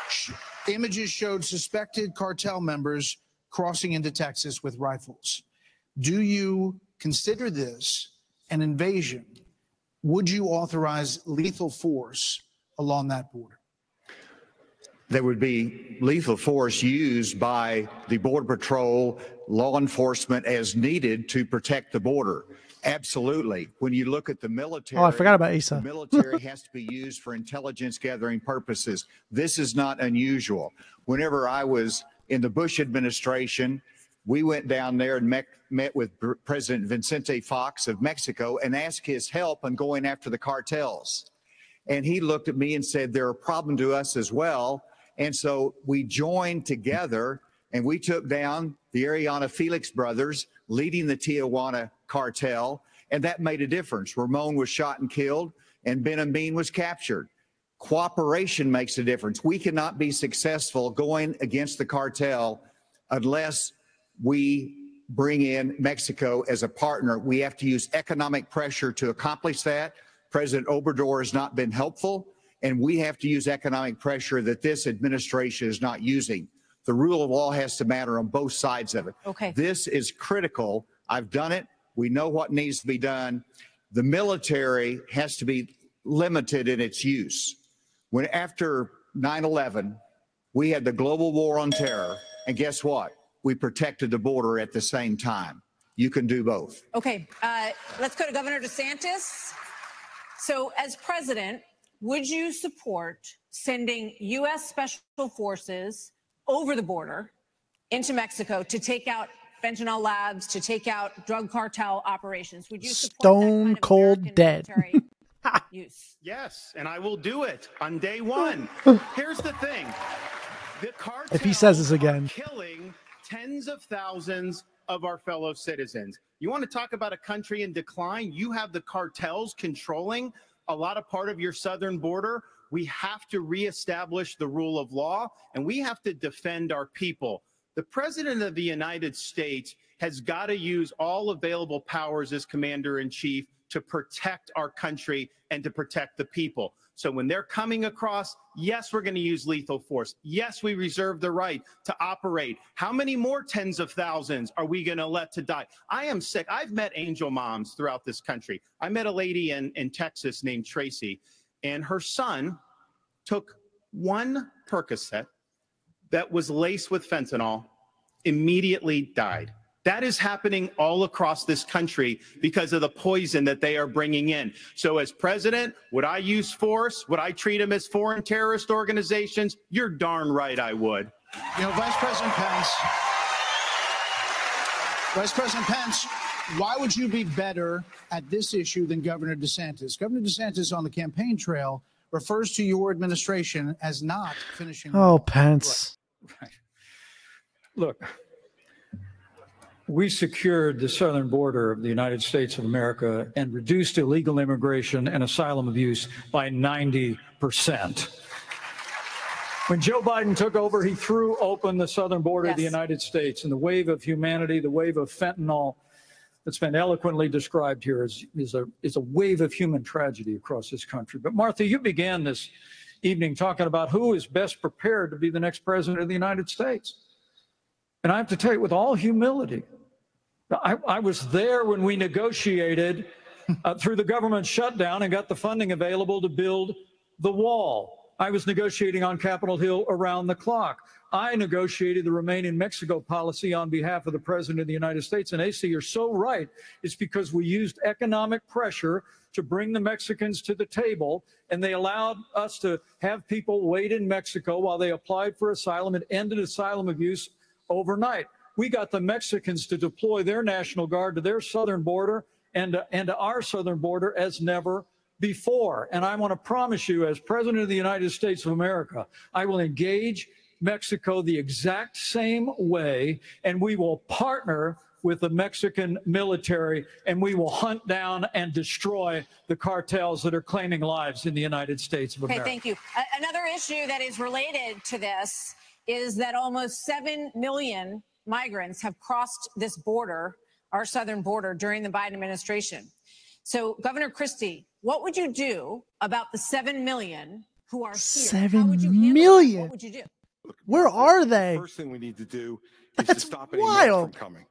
sh- images showed suspected cartel members crossing into Texas with rifles. Do you consider this an invasion? Would you authorize lethal force along that border? There would be lethal force used by the Border Patrol, law enforcement as needed to protect the border. Absolutely. When you look at the military, Oh, I forgot about the military has to be used for intelligence gathering purposes. This is not unusual. Whenever I was in the Bush administration, we went down there and met, met with President Vicente Fox of Mexico and asked his help on going after the cartels. And he looked at me and said, They're a problem to us as well. And so we joined together and we took down the Arellano Felix brothers leading the Tijuana cartel. And that made a difference. Ramon was shot and killed, and Benjamin was captured. Cooperation makes a difference. We cannot be successful going against the cartel unless we bring in Mexico as a partner. We have to use economic pressure to accomplish that. President Obrador has not been helpful, and we have to use economic pressure that this administration is not using. The rule of law has to matter on both sides of it. Okay. This is critical. I've done it. We know what needs to be done. The military has to be limited in its use. When after 9 11, we had the global war on terror, and guess what? We protected the border at the same time. You can do both. Okay, uh, let's go to Governor DeSantis. So, as president, would you support sending U.S. special forces over the border into Mexico to take out fentanyl labs to take out drug cartel operations. Would you support that Stone kind of cold American dead. military use? Yes, and I will do it on day one. Here's the thing: the cartel If he says this again. killing tens of thousands of our fellow citizens. You want to talk about a country in decline? You have the cartels controlling a lot of part of your southern border. We have to reestablish the rule of law and we have to defend our people. The president of the United States has got to use all available powers as commander in chief to protect our country and to protect the people. So when they're coming across, yes, we're going to use lethal force. Yes, we reserve the right to operate. How many more tens of thousands are we going to let to die? I am sick. I've met angel moms throughout this country. I met a lady in, in Texas named Tracy, and her son took one Percocet that was laced with fentanyl, immediately died. That is happening all across this country because of the poison that they are bringing in. So, as president, would I use force? Would I treat them as foreign terrorist organizations? You're darn right I would. You know, Vice President Pence, Vice President Pence, why would you be better at this issue than Governor DeSantis? Governor DeSantis on the campaign trail refers to your administration as not finishing. Oh, the Oh, wall. Pence. Look, we secured the southern border of the United States of America and reduced illegal immigration and asylum abuse by 90%. When Joe Biden took over, he threw open the southern border of the United States, and the wave of humanity, the wave of fentanyl that's been eloquently described here is, is, a, is a wave of human tragedy across this country. But Martha, you began this evening talking about who is best prepared to be the next president of the United States. And I have to tell you, with all humility, I, I was there when we negotiated uh, through the government shutdown and got the funding available to build the wall. I was negotiating on Capitol Hill around the clock. I negotiated the Remain in Mexico policy on behalf of the President of the United States. And Asa, you're so right. It's because we used economic pressure to bring the Mexicans to the table, and they allowed us to have people wait in Mexico while they applied for asylum and ended asylum abuse overnight. We got the Mexicans to deploy their National Guard to their southern border and, and to our southern border as never before. And I want to promise you, as President of the United States of America, I will engage Mexico the exact same way, and we will partner with the Mexican military, and we will hunt down and destroy the cartels that are claiming lives in the United States of America. Okay, thank you. Another issue that is related to this is that almost 7 million migrants have crossed this border, our southern border, during the Biden administration. So, Governor Christie, what would you do about the 7 million who are here? How would you million? What would you do? Where are they? First thing we need to do is That's to stop any more wild. from coming.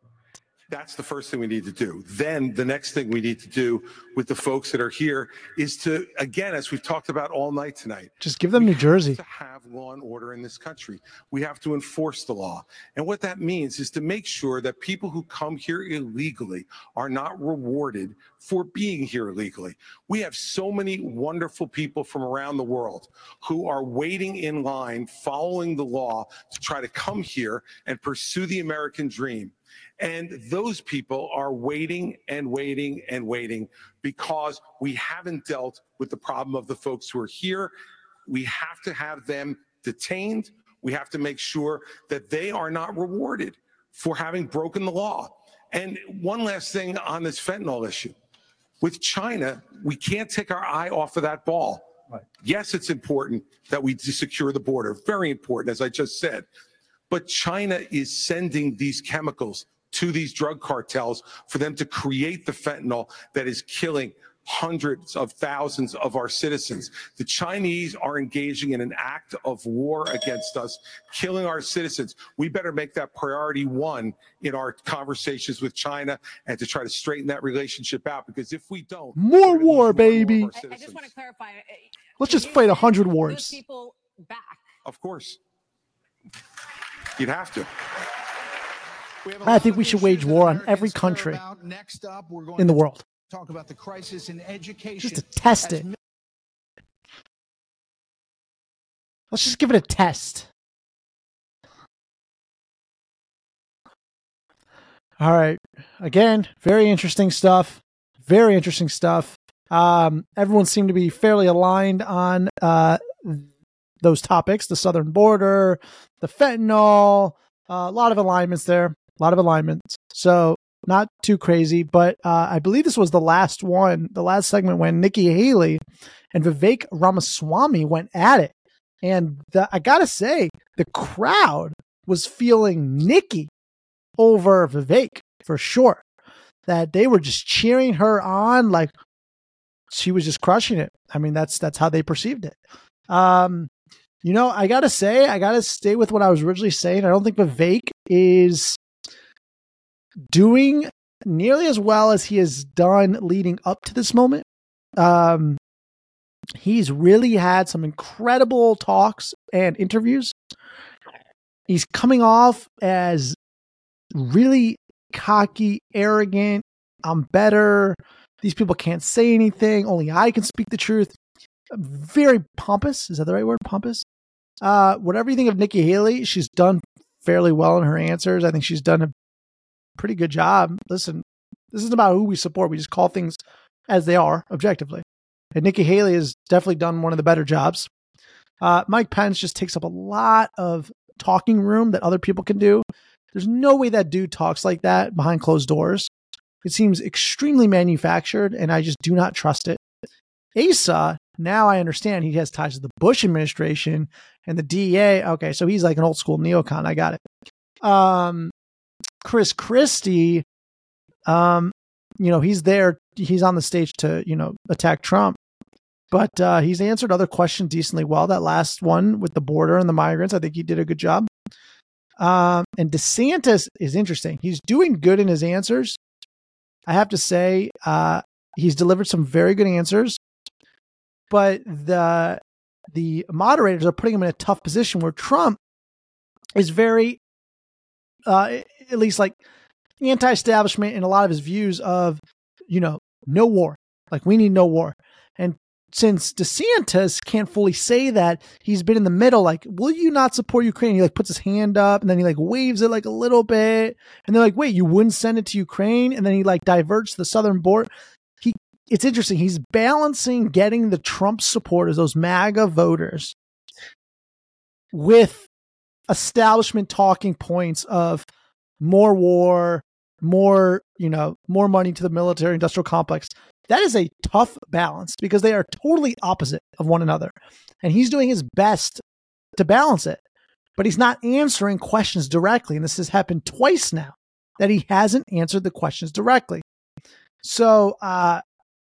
That's the first thing we need to do. Then the next thing we need to do with the folks that are here is to, again, as we've talked about all night tonight, Just give them New Jersey. to have law and order in this country. We have to enforce the law. And what that means is to make sure that people who come here illegally are not rewarded for being here illegally. We have so many wonderful people from around the world who are waiting in line, following the law to try to come here and pursue the American dream. And those people are waiting and waiting and waiting because we haven't dealt with the problem of the folks who are here. We have to have them detained. We have to make sure that they are not rewarded for having broken the law. And one last thing on this fentanyl issue. With China, we can't take our eye off of that ball. Yes, it's important that we secure the border. Very important, as I just said. But China is sending these chemicals to these drug cartels for them to create the fentanyl that is killing hundreds of thousands of our citizens. The Chinese are engaging in an act of war against us, killing our citizens. We better make that priority one in our conversations with China and to try to straighten that relationship out because if we don't, More war, baby. I, I just want to clarify. uh, Let's just fight a hundred wars. people back. of course, you'd have to. We have a I lot think we should wage war on every country. Next up, we're going in the world. talk about the crisis in education. Just to test it. Let's just give it a test. All right. Again, very interesting stuff. Very interesting stuff. Um, everyone seemed to be fairly aligned on uh, those topics the southern border, the fentanyl, uh, a lot of alignments there, a lot of alignments. So, not too crazy, but uh, I believe this was the last one, the last segment when Nikki Haley and Vivek Ramaswamy went at it. And the, I got to say, the crowd was feeling Nikki over Vivek for sure. That they were just cheering her on like she was just crushing it. I mean, that's that's how they perceived it. Um, you know, I gotta say, I gotta stay with what I was originally saying. I don't think Vivek is doing nearly as well as he has done leading up to this moment. Um, he's really had some incredible talks and interviews. He's coming off as really cocky, arrogant. I'm better. These people can't say anything. Only I can speak the truth. Very pompous. Is that the right word? Pompous. Uh, whatever you think of Nikki Haley, she's done fairly well in her answers. I think she's done a pretty good job. Listen, this isn't about who we support. We just call things as they are, objectively. And Nikki Haley has definitely done one of the better jobs. Uh, Mike Pence just takes up a lot of talking room that other people can do. There's no way that dude talks like that behind closed doors. It seems extremely manufactured, and I just do not trust it. Asa, now I understand he has ties to the Bush administration and the DEA. Okay, so he's like an old school neocon. I got it. Um, Chris Christie, um, you know, he's there. He's on the stage to, you know, attack Trump. But uh, he's answered other questions decently well. That last one with the border and the migrants, I think he did a good job. Um, and DeSantis is interesting. He's doing good in his answers. I have to say, uh, he's delivered some very good answers, but the the moderators are putting him in a tough position where Trump is very, uh, at least like anti-establishment in a lot of his views of, you know, no war. Like we need no war. And since DeSantis can't fully say that, he's been in the middle. Like, will you not support Ukraine? He like puts his hand up and then he like waves it like a little bit, and they're like, wait, you wouldn't send it to Ukraine? And then he like diverts the southern border. It's interesting. He's balancing getting the Trump supporters, those MAGA voters, with establishment talking points of more war, more, you know, more money to the military industrial complex. That is a tough balance because they are totally opposite of one another. And he's doing his best to balance it, but he's not answering questions directly. And this has happened twice now that he hasn't answered the questions directly. So uh,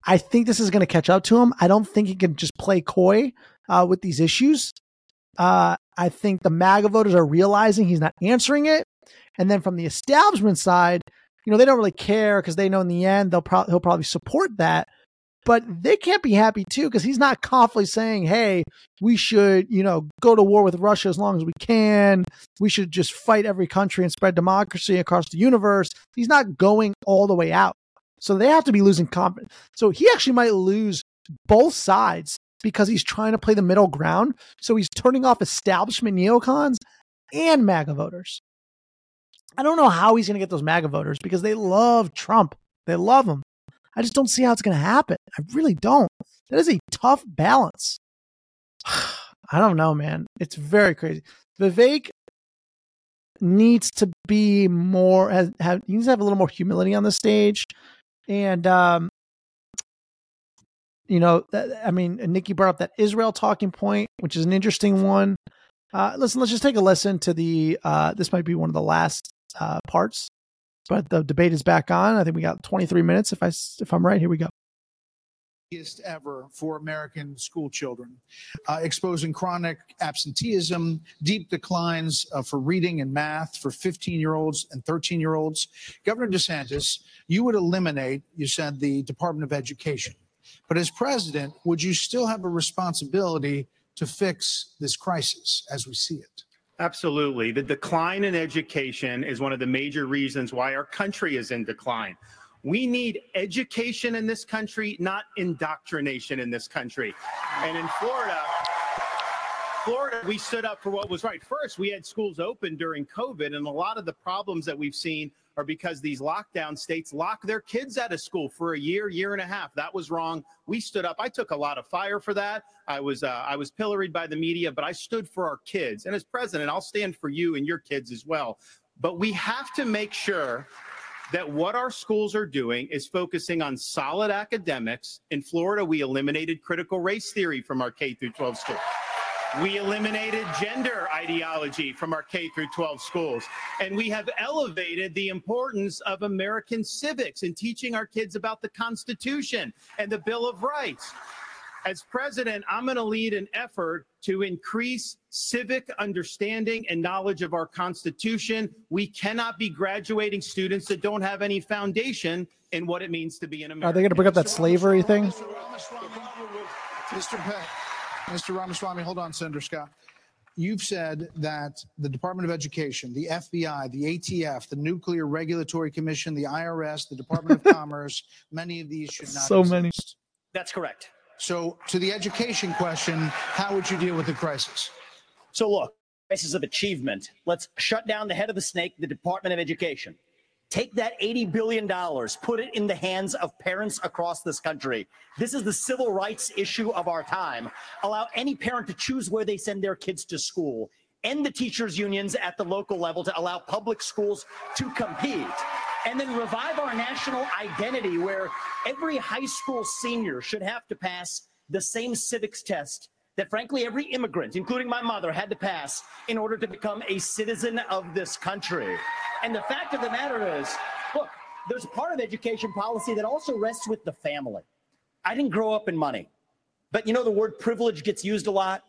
I think this is going to catch up to him. I don't think he can just play coy uh, with these issues. Uh, I think the MAGA voters are realizing he's not answering it. And then from the establishment side, you know, they don't really care because they know in the end they'll pro- he'll probably support that. But they can't be happy too because he's not confidently saying, "Hey, we should, you know, go to war with Russia as long as we can. We should just fight every country and spread democracy across the universe." He's not going all the way out, so they have to be losing confidence. So he actually might lose both sides because he's trying to play the middle ground. So he's turning off establishment neocons and MAGA voters. I don't know how he's going to get those MAGA voters because they love Trump. They love him. I just don't see how it's going to happen. I really don't. That is a tough balance. I don't know, man. It's very crazy. Vivek needs to be more has have he needs to have a little more humility on the stage, and um, you know, I mean, Nikki brought up that Israel talking point, which is an interesting one. Uh, listen, let's just take a listen to the. Uh, this might be one of the last uh, parts. But the debate is back on. I think we got 23 minutes. If I if I'm right, here we go ever for American school children, uh, exposing chronic absenteeism, deep declines uh, for reading and math for 15 year olds and 13 year olds. Governor DeSantis, you would eliminate, you said, the Department of Education. But as president, would you still have a responsibility to fix this crisis as we see it? Absolutely. The decline in education is one of the major reasons why our country is in decline. We need education in this country, not indoctrination in this country. And in Florida, Florida, we stood up for what was right. First, we had schools open during COVID, and a lot of the problems that we've seen are because these lockdown states lock their kids out of school for a year, year and a half. That was wrong. We stood up. I took a lot of fire for that. I was uh, I was pilloried by the media, but I stood for our kids. And as president, I'll stand for you and your kids as well. But we have to make sure that what our schools are doing is focusing on solid academics. In Florida, we eliminated critical race theory from our K through 12 schools. We eliminated gender ideology from our K through 12 schools. And we have elevated the importance of American civics and teaching our kids about the Constitution and the Bill of Rights. As president, I'm going to lead an effort to increase civic understanding and knowledge of our Constitution. We cannot be graduating students that don't have any foundation in what it means to be an American. Are they going to bring up that slavery thing? Mr. Pe- Mr. Ramaswamy, hold on, Senator Scott. You've said that the Department of Education, the FBI, the ATF, the Nuclear Regulatory Commission, the IRS, the Department of Commerce, many of these should not So exist. many. That's correct. So, to the education question, how would you deal with the crisis? So look, crisis of achievement. Let's shut down the head of the snake, the Department of Education. Take that $80 billion, put it in the hands of parents across this country. This is the civil rights issue of our time. Allow any parent to choose where they send their kids to school. End the teachers' unions at the local level to allow public schools to compete. And then revive our national identity where every high school senior should have to pass the same civics test that frankly every immigrant, including my mother, had to pass in order to become a citizen of this country. And the fact of the matter is, look, there's a part of education policy that also rests with the family. I didn't grow up in money, but you know the word privilege gets used a lot.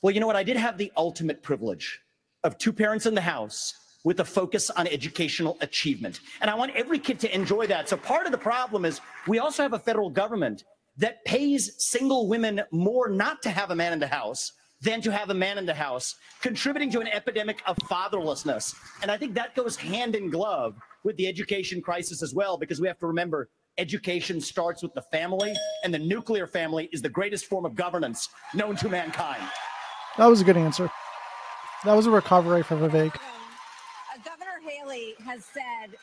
Well, you know what? I did have the ultimate privilege of two parents in the house with a focus on educational achievement. And I want every kid to enjoy that. So part of the problem is we also have a federal government that pays single women more not to have a man in the house than to have a man in the house, contributing to an epidemic of fatherlessness. And I think that goes hand in glove with the education crisis as well, because we have to remember education starts with the family, and the nuclear family is the greatest form of governance known to mankind. That was a good answer. That was a recovery for Vivek. Haley has said,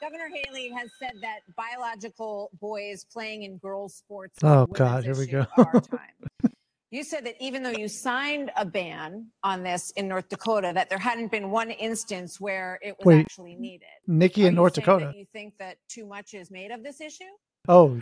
Governor Haley has said that biological boys playing in girls' sports. Oh, God, here we go. of our time. You said that even though you signed a ban on this in North Dakota, that there hadn't been one instance where it was Wait. actually needed. Nikki Are in North Dakota. You think that too much is made of this issue? Oh,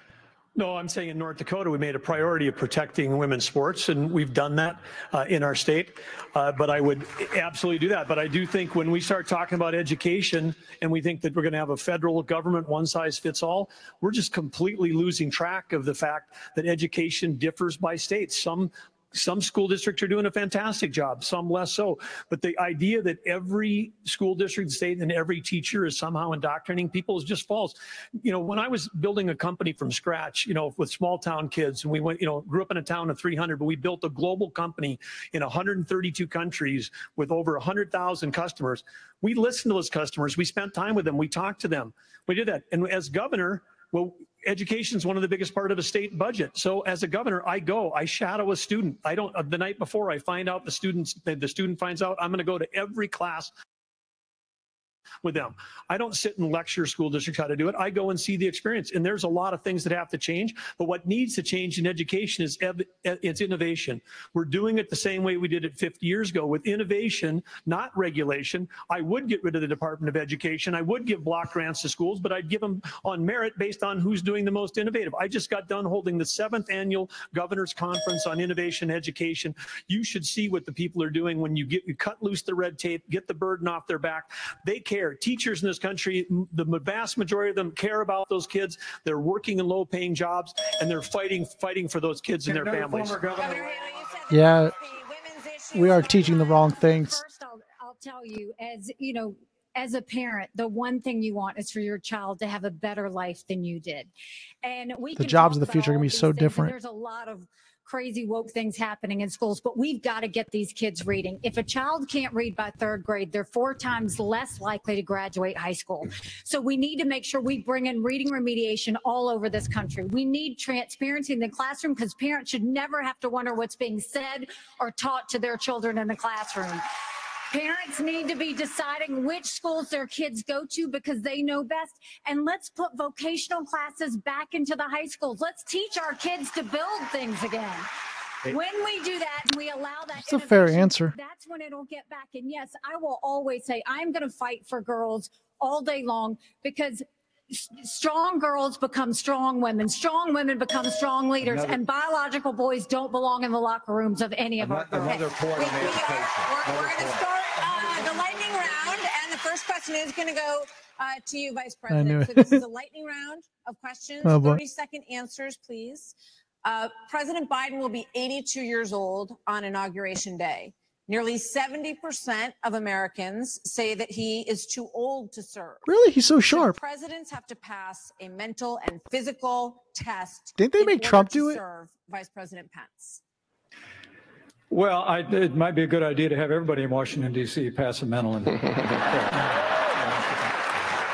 No, I'm saying in North Dakota, we made a priority of protecting women's sports, and we've done that uh, in our state. Uh, but I would absolutely do that. But I do think when we start talking about education and we think that we're going to have a federal government one size fits all, we're just completely losing track of the fact that education differs by state. Some some school districts are doing a fantastic job, some less so. But the idea that every school district, state, and every teacher is somehow indoctrinating people is just false. You know, when I was building a company from scratch, you know, with small town kids, and we went, you know, grew up in a town of 300, but we built a global company in 132 countries with over 100,000 customers. We listened to those customers. We spent time with them. We talked to them. We did that. And as governor, well, education is one of the biggest part of a state budget. So as a governor, I go, I shadow a student. I don't, uh, the night before I find out the students, the the student finds out, I'm going to go to every class with them. I don't sit and lecture school districts how to do it. I go and see the experience. And there's a lot of things that have to change. But what needs to change in education is ev- it's innovation. We're doing it the same way we did it 50 years ago with innovation, not regulation. I would get rid of the Department of Education. I would give block grants to schools, but I'd give them on merit based on who's doing the most innovative. I just got done holding the seventh annual Governor's Conference on Innovation Education. You should see what the people are doing when you get you cut loose the red tape, get the burden off their back. They care. Teachers in this country, the vast majority of them care about those kids. They're working in low-paying jobs, and they're fighting fighting for those kids and their families. yeah. We are teaching the wrong things. First, I'll, I'll tell you, as you know, as a parent, the one thing you want is for your child to have a better life than you did. And we The jobs of the future are gonna be so these things, and different. There's a lot of crazy woke things happening in schools, but we've got to get these kids reading. If a child can't read by third grade, they're four times less likely to graduate high school. So we need to make sure we bring in reading remediation all over this country. We need transparency in the classroom because parents should never have to wonder what's being said or taught to their children in the classroom. Parents need to be deciding which schools their kids go to because they know best. And let's put vocational classes back into the high schools. Let's teach our kids to build things again. When we do that and we allow that, It's a fair answer. That's when it'll get back. And yes, I will always say I'm going to fight for girls all day long because s- strong girls become strong women. Strong women become strong leaders. Another- and biological boys don't belong in the locker rooms of any of our girls. Another point on education. We're, we're Another going to point. start uh, the lightning round, and the first question is going to go uh, to you, Vice I knew President. So this is a lightning round of questions. Oh, 30 second answers, please. Uh, President Biden will be 82 years old on Inauguration Day. Nearly 70% of Americans say that he is too old to serve. Really? He's so Should sharp. Presidents have to pass a mental and physical test. Didn't they make Trump do it? Serve Vice President Pence. Well, I, it might be a good idea to have everybody in Washington, D.C. pass a mental and.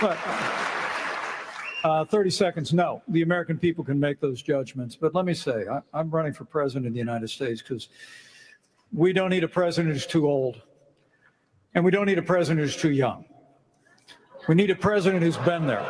but uh, 30 seconds, no. The American people can make those judgments. But let me say, I, I'm running for president of the United States because we don't need a president who's too old, and we don't need a president who's too young. We need a president who's been there.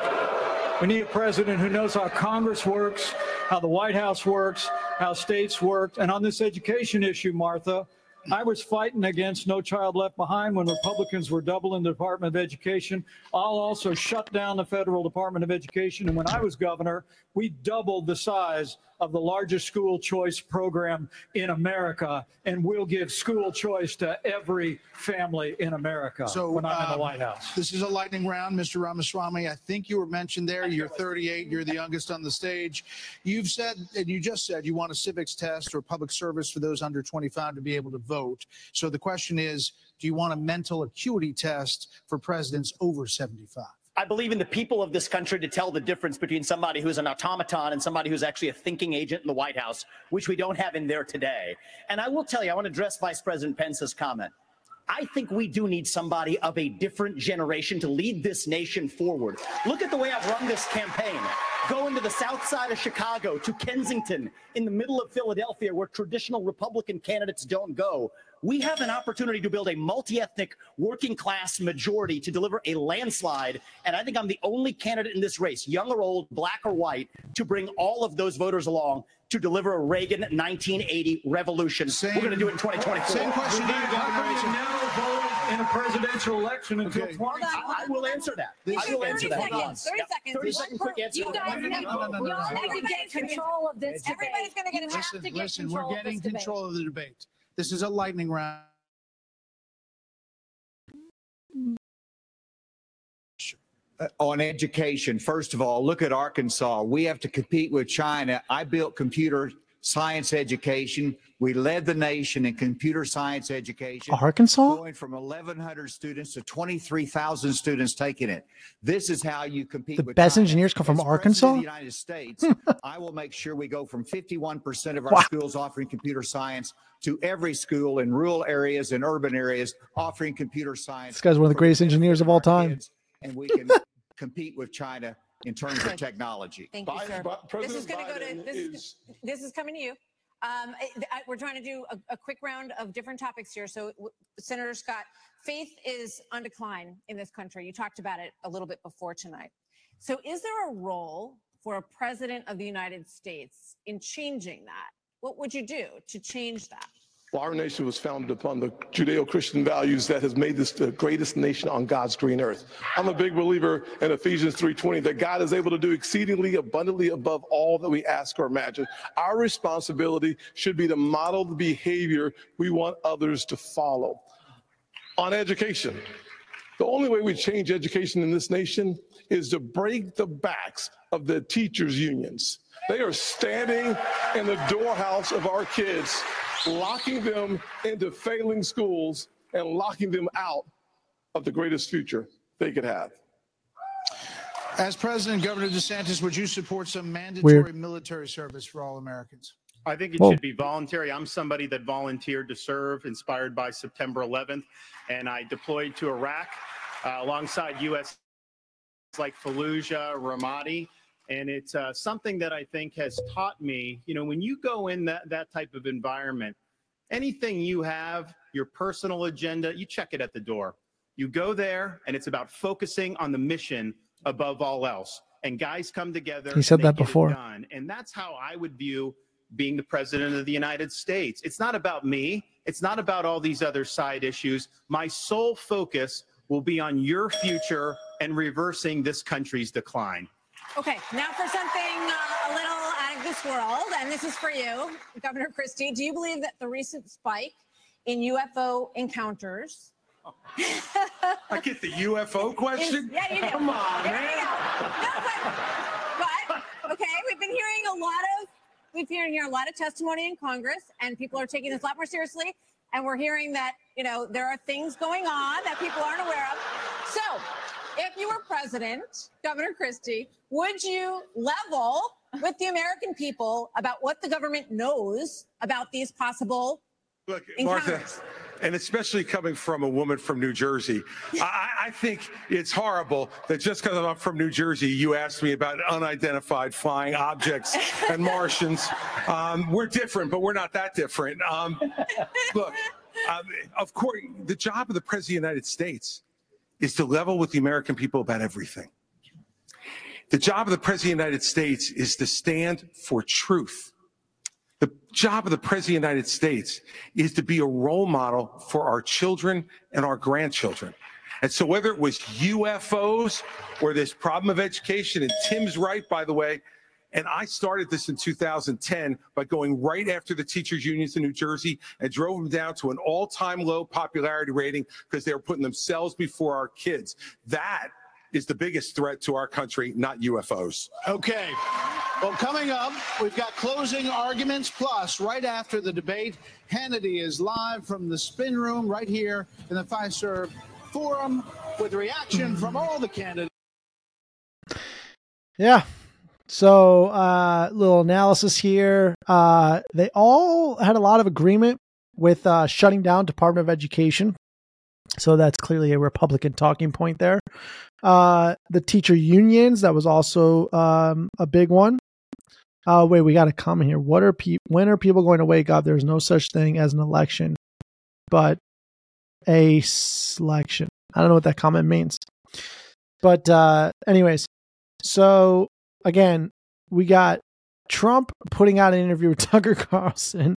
We need a president who knows how Congress works, how the White House works, how states work. And on this education issue, Martha, I was fighting against No Child Left Behind when Republicans were doubling the Department of Education. I'll also shut down the federal Department of Education. And when I was governor, we doubled the size of the largest school choice program in America. And we'll give school choice to every family in America So when I'm in uh, the White House. This is a lightning round, Mr. Ramaswamy. I think you were mentioned there. You're 38. You're the youngest on the stage. You've said, and you just said, you want a civics test or public service for those under 25 to be able to vote. So the question is, do you want a mental acuity test for presidents over 75? I believe in the people of this country to tell the difference between somebody who's an automaton and somebody who's actually a thinking agent in the White House, which we don't have in there today. And I will tell you, I want to address Vice President Pence's comment. I think we do need somebody of a different generation to lead this nation forward. Look at the way I've run this campaign. Going to the south side of Chicago, to Kensington, in the middle of Philadelphia, where traditional Republican candidates don't go. We have an opportunity to build a multi ethnic working class majority to deliver a landslide. And I think I'm the only candidate in this race, young or old, black or white, to bring all of those voters along to deliver a Reagan 1980 revolution. We're going to do it in 2024. Same question to you, Governor. How come you never in a presidential election until Okay. 20? I, I will answer that. We I got will answer 30 that. seconds, 30 Yeah, seconds. 30 second quick answer. You guys need, No, no, no, no, y'all no. need to get control of this. Everybody's gonna get You a have Listen, to get listen, control we're getting this control of the debate. This is a lightning round. Uh, on education, first of all, look at Arkansas. We have to compete with China. I built computer science education. We led the nation in computer science education. Arkansas? Going from 1,100 students to 23,000 students taking it. This is how you compete The with best engineers come from As Arkansas? the United States, hmm. I will make sure we go from 51% of our Wow. schools offering computer science to every school in rural areas and urban areas offering computer science This guy's one of the greatest engineers of all time. kids, and we can compete with China in terms of technology. Thank you, Biden- sir. but This is President going to go to, Biden this is, is- this is coming to you. Um, I, I- we're trying to do a, a quick round of different topics here. So w- Senator Scott, faith is on decline in this country. You talked about it a little bit before tonight. So is there a role for a president of the United States in changing that? What would you do to change that? Well, our nation was founded upon the Judeo-Christian values that has made this the greatest nation on God's green earth. I'm a big believer in Ephesians 3:20 that God is able to do exceedingly abundantly above all that we ask or imagine. Our responsibility should be to model the behavior we want others to follow. On education, the only way we change education in this nation is to break the backs of the teachers' unions. They are standing in the doorhouse of our kids, locking them into failing schools and locking them out of the greatest future they could have. As president, Governor DeSantis, would you support some mandatory Weird. military service for all Americans? I think it Whoa. should be voluntary. I'm somebody that volunteered to serve, inspired by September 11th, and I deployed to Iraq uh, alongside U.S. like Fallujah, Ramadi, and it's uh, something that I think has taught me. You know, when you go in that that type of environment, anything you have, your personal agenda, you check it at the door. You go there, and it's about focusing on the mission above all else. And guys come together. He said that before. And that's how I would view being the president of the United States. It's not about me. It's not about all these other side issues. My sole focus will be on your future and reversing this country's decline. Okay, now for something uh, a little out of this world, and this is for you, Governor Christie. Do you believe that the recent spike in UFO encounters? I get the UFO question. Is, yeah, you do. Come on, There man. No, but, but okay, we've been hearing a lot of we've been hearing a lot of testimony in Congress, and people are taking this a lot more seriously. And we're hearing that you know there are things going on that people aren't aware of. So, if you were president, Governor Christie, would you level with the American people about what the government knows about these possible Look, Martha, and especially coming from a woman from New Jersey, I, I think it's horrible that just because I'm from New Jersey, you asked me about unidentified flying objects and Martians. Um, we're different, but we're not that different. Um, look, um, of course, the job of the President of the United States is to level with the American people about everything. The job of the President of the United States is to stand for truth. The job of the President of the United States is to be a role model for our children and our grandchildren. And so whether it was UFOs or this problem of education, and Tim's right, by the way, and I started this in 2010 by going right after the teachers unions in New Jersey and drove them down to an all-time low popularity rating because they were putting themselves before our kids. That is the biggest threat to our country, not UFOs. Okay. Well, coming up, we've got closing arguments. Plus, right after the debate, Hannity is live from the spin room right here in the Fiserv Forum with reaction from all the candidates. Yeah. So, uh, little analysis here. Uh, they all had a lot of agreement with uh, shutting down Department of Education. So that's clearly a Republican talking point there. Uh, the teacher unions that was also um, a big one. Uh, wait, we got a comment here. What are pe- when are people going to wake up? There's no such thing as an election, but a selection. I don't know what that comment means. But uh, anyways, so again, we got Trump putting out an interview with Tucker Carlson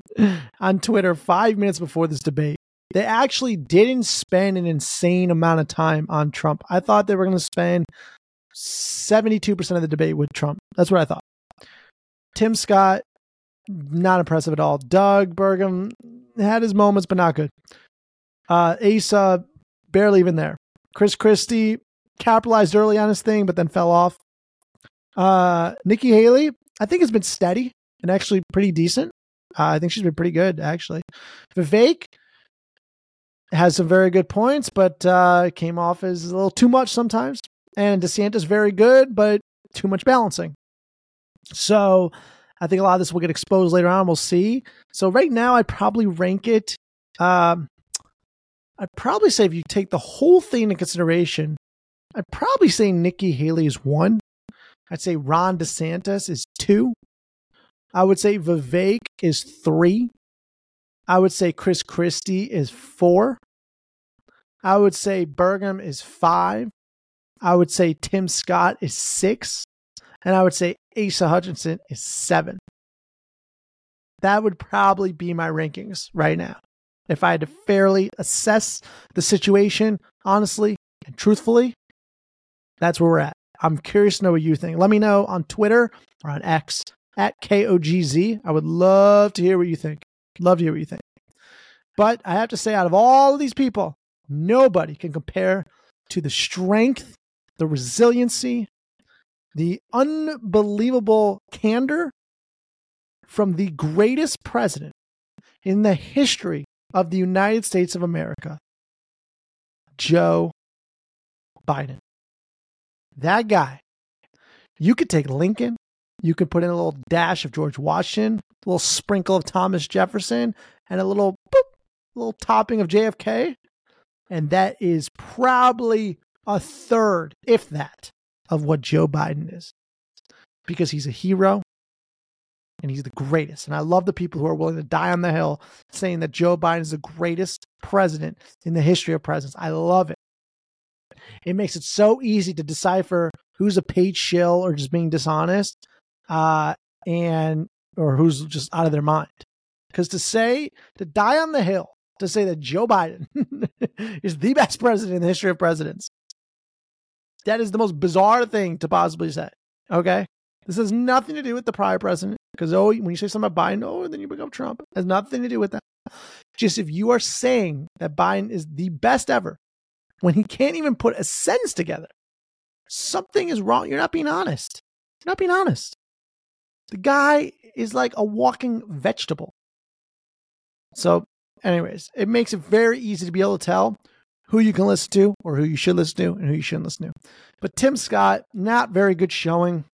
on Twitter five minutes before this debate. They actually didn't spend an insane amount of time on Trump. I thought they were going to spend 72% of the debate with Trump. That's what I thought. Tim Scott, not impressive at all. Doug Burgum had his moments, but not good. Uh, Asa, barely even there. Chris Christie capitalized early on his thing, but then fell off. Uh, Nikki Haley, I think has been steady and actually pretty decent. Uh, I think she's been pretty good, actually. Vivek has some very good points, but uh, came off as a little too much sometimes. And DeSantis very good, but too much balancing. So I think a lot of this will get exposed later on. We'll see. So right now, I'd probably rank it. Um, I'd probably say if you take the whole thing into consideration, I'd probably say Nikki Haley is one. I'd say Ron DeSantis is two. I would say Vivek is three. I would say Chris Christie is four. I would say Burgum is five. I would say Tim Scott is six. And I would say Asa Hutchinson is seven. That would probably be my rankings right now. If I had to fairly assess the situation, honestly and truthfully, that's where we're at. I'm curious to know what you think. Let me know on Twitter or on X at KOGZ. I would love to hear what you think. Love to hear what you think. But I have to say, out of all of these people, nobody can compare to the strength, the resiliency, the unbelievable candor from the greatest president in the history of the United States of America, Joe Biden. That guy, you could take Lincoln, you could put in a little dash of George Washington, a little sprinkle of Thomas Jefferson, and a little boop, little topping of JFK. And that is probably a third, if that, of what Joe Biden is. Because he's a hero and he's the greatest. And I love the people who are willing to die on the hill saying that Joe Biden is the greatest president in the history of presidents. I love it. It makes it so easy to decipher who's a paid shill or just being dishonest, uh, and or who's just out of their mind. Because to say to die on the hill to say that Joe Biden is the best president in the history of presidents, that is the most bizarre thing to possibly say. Okay, this has nothing to do with the prior president. Because oh, when you say something about Biden, oh, then you become Trump. It has nothing to do with that. Just if you are saying that Biden is the best ever, when he can't even put a sentence together, something is wrong. You're not being honest. You're not being honest. The guy is like a walking vegetable. So, anyways, it makes it very easy to be able to tell who you can listen to or who you should listen to and who you shouldn't listen to. But Tim Scott, not very good showing.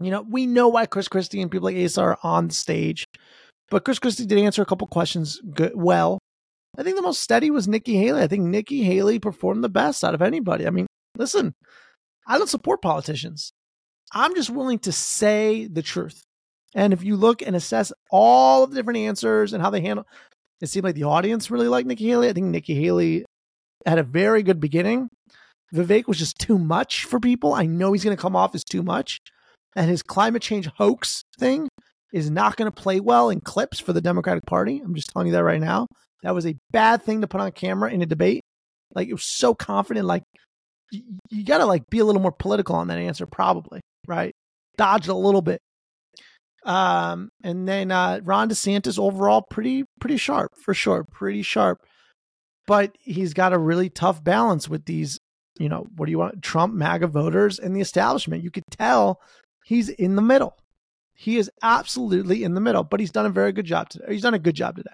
You know, we know why Chris Christie and people like Asa are on the stage, but Chris Christie did answer a couple questions good, well. I think the most steady was Nikki Haley. I think Nikki Haley performed the best out of anybody. I mean, listen, I don't support politicians. I'm just willing to say the truth. And if you look and assess all of the different answers and how they handle, it seemed like the audience really liked Nikki Haley. I think Nikki Haley had a very good beginning. Vivek was just too much for people. I know he's going to come off as too much and his climate change hoax thing is not going to play well in clips for the Democratic Party. I'm just telling you that right now. That was a bad thing to put on camera in a debate. Like it was so confident. Like you, got to like be a little more political on that answer, probably right. Dodged a little bit. Um, and then uh, Ron DeSantis overall pretty pretty sharp for sure, pretty sharp. But he's got a really tough balance with these, you know, what do you want? Trump MAGA voters and the establishment. You could tell He's in the middle. He is absolutely in the middle, but he's done a very good job today. He's done a good job today.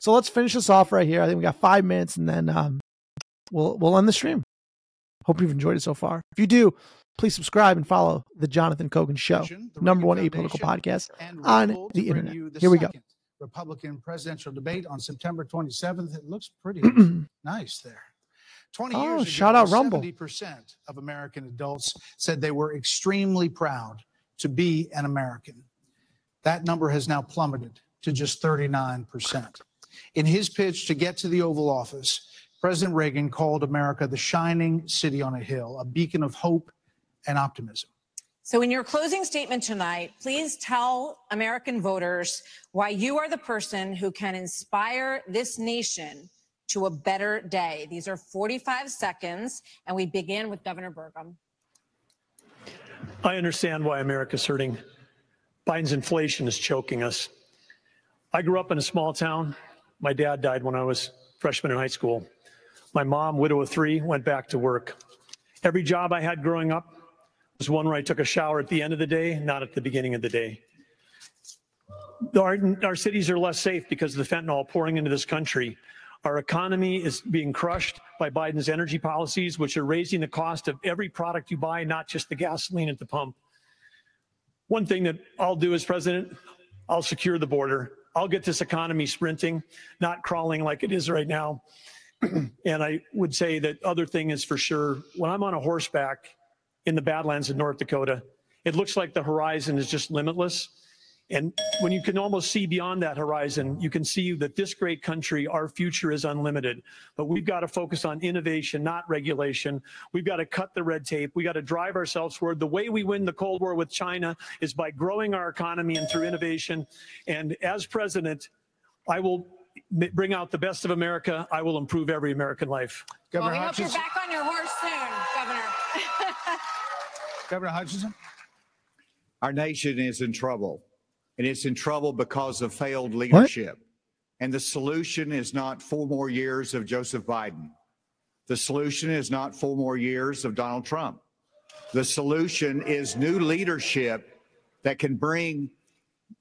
So let's finish this off right here. I think we got five minutes, and then um, we'll we'll end the stream. Hope you've enjoyed it so far. If you do, please subscribe and follow the Jonathan Kogan Show, number one apolitical podcast on the internet. The Here we go. Republican presidential debate on September 27th. It looks pretty nice there. 20 oh, years ago, shout out Rumble. 70% of American adults said they were extremely proud to be an American. That number has now plummeted to just 39%. In his pitch to get to the Oval Office, President Reagan called America the shining city on a hill, a beacon of hope and optimism. So, in your closing statement tonight, please tell American voters why you are the person who can inspire this nation to a better day. These are 45 seconds, and we begin with Governor Burgum. I understand why America's hurting. Biden's inflation is choking us. I grew up in a small town. My dad died when I was freshman in high school. My mom, widow of three, went back to work. Every job I had growing up was one where I took a shower at the end of the day, not at the beginning of the day. Our, our cities are less safe because of the fentanyl pouring into this country. Our economy is being crushed by Biden's energy policies, which are raising the cost of every product you buy, not just the gasoline at the pump. One thing that I'll do as president, I'll secure the border. I'll get this economy sprinting, not crawling like it is right now. and I would say that other thing is for sure, when I'm on a horseback in the Badlands of North Dakota, it looks like the horizon is just limitless. And when you can almost see beyond that horizon, you can see that this great country, our future is unlimited. But we've got to focus on innovation, not regulation. We've got to cut the red tape. We got to drive ourselves forward. The way we win the Cold War with China is by growing our economy and through innovation. And as president, I will bring out the best of America. I will improve every American life. Governor well, we Hutchinson. hope you're back on your horse soon, Governor. Governor Hutchinson. Our nation is in trouble and it's in trouble because of failed leadership. What? And the solution is not four more years of Joseph Biden. The solution is not four more years of Donald Trump. The solution is new leadership that can bring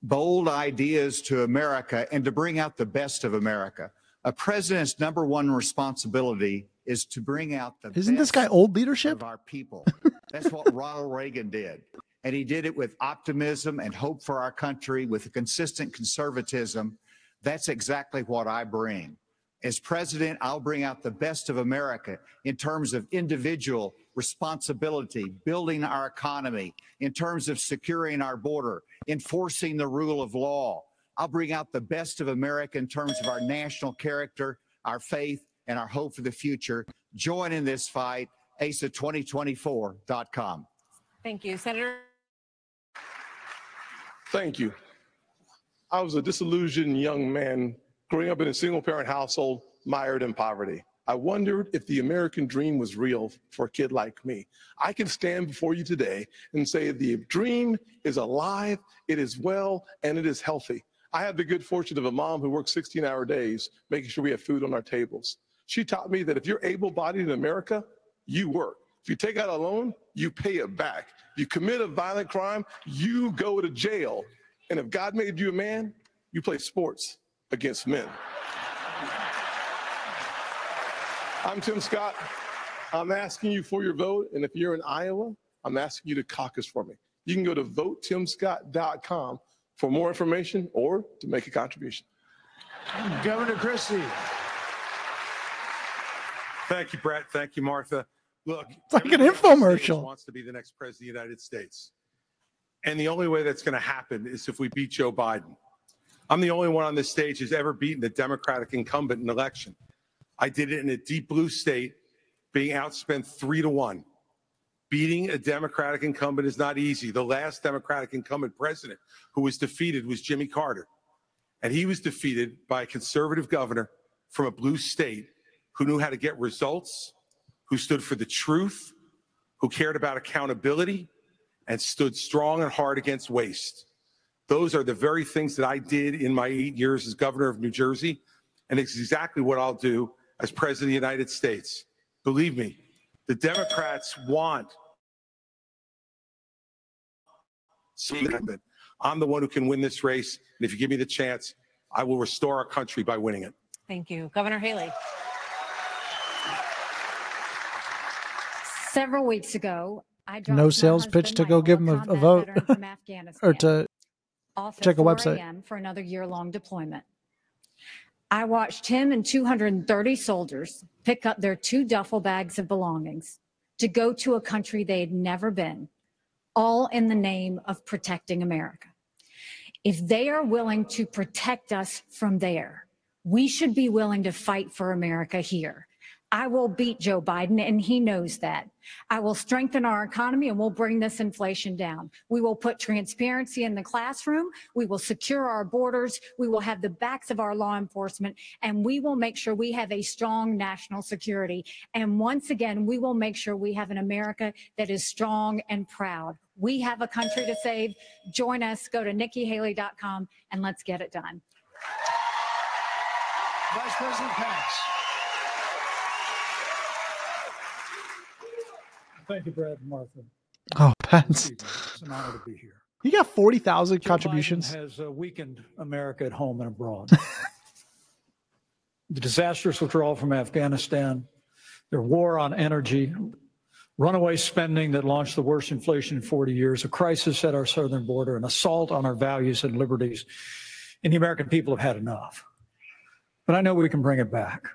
bold ideas to America and to bring out the best of America. A president's number one responsibility is to bring out the Isn't this guy old leadership? of our people. That's what Ronald Reagan did. And he did it with optimism and hope for our country with a consistent conservatism. That's exactly what I bring. As president, I'll bring out the best of America in terms of individual responsibility, building our economy, in terms of securing our border, enforcing the rule of law. I'll bring out the best of America in terms of our national character, our faith, and our hope for the future. Join in this fight, asa2024.com. Thank you. Senator. Thank you. I was a disillusioned young man growing up in a single parent household, mired in poverty. I wondered if the American dream was real for a kid like me. I can stand before you today and say the dream is alive, it is well, and it is healthy. I have the good fortune of a mom who works 16 hour days, making sure we have food on our tables. She taught me that if you're able bodied in America, you work. If you take out a loan, you pay it back. If You commit a violent crime, you go to jail. And if God made you a man, you play sports against men. I'm Tim Scott. I'm asking you for your vote. And if you're in Iowa, I'm asking you to caucus for me. You can go to votetimscott.com for more information or to make a contribution. Governor Christie. Thank you, Bret. Thank you, Martha. Look, It's like an everyone in the United States infomercial. Wants to be the next president of the United States, and the only way that's going to happen is if we beat Joe Biden. I'm the only one on this stage who's ever beaten a Democratic incumbent in an election. I did it in a deep blue state, being outspent three to one. Beating a Democratic incumbent is not easy. The last Democratic incumbent president who was defeated was Jimmy Carter. And he was defeated by a conservative governor from a blue state who knew how to get results, who stood for the truth, who cared about accountability, and stood strong and hard against waste. Those are the very things that I did in my eight years as governor of New Jersey. And it's exactly what I'll do as president of the United States. Believe me, the Democrats want. I'm the one who can win this race. And if you give me the chance, I will restore our country by winning it. Thank you. Governor Haley. Several weeks ago, I No sales pitch to go give him a, a vote veteran from Afghanistan, or to check a website. for another year-long deployment. I watched him and 230 soldiers pick up their two duffel bags of belongings to go to a country they had never been, all in the name of protecting America. If they are willing to protect us from there, we should be willing to fight for America here. I will beat Joe Biden, and he knows that. I will strengthen our economy and we'll bring this inflation down. We will put transparency in the classroom. We will secure our borders. We will have the backs of our law enforcement, and we will make sure we have a strong national security. And once again, we will make sure we have an America that is strong and proud. We have a country to save. Join us. Go to nikkihaley.com and let's get it done. Vice President Pence. Thank you, Brad and Martha. Oh, Pence. It's an honor to be here. You got 40,000 contributions. Biden has uh, weakened America at home and abroad. the disastrous withdrawal from Afghanistan, their war on energy, runaway spending that launched the worst inflation in 40 years, a crisis at our southern border, an assault on our values and liberties. And the American people have had enough. But I know we can bring it back.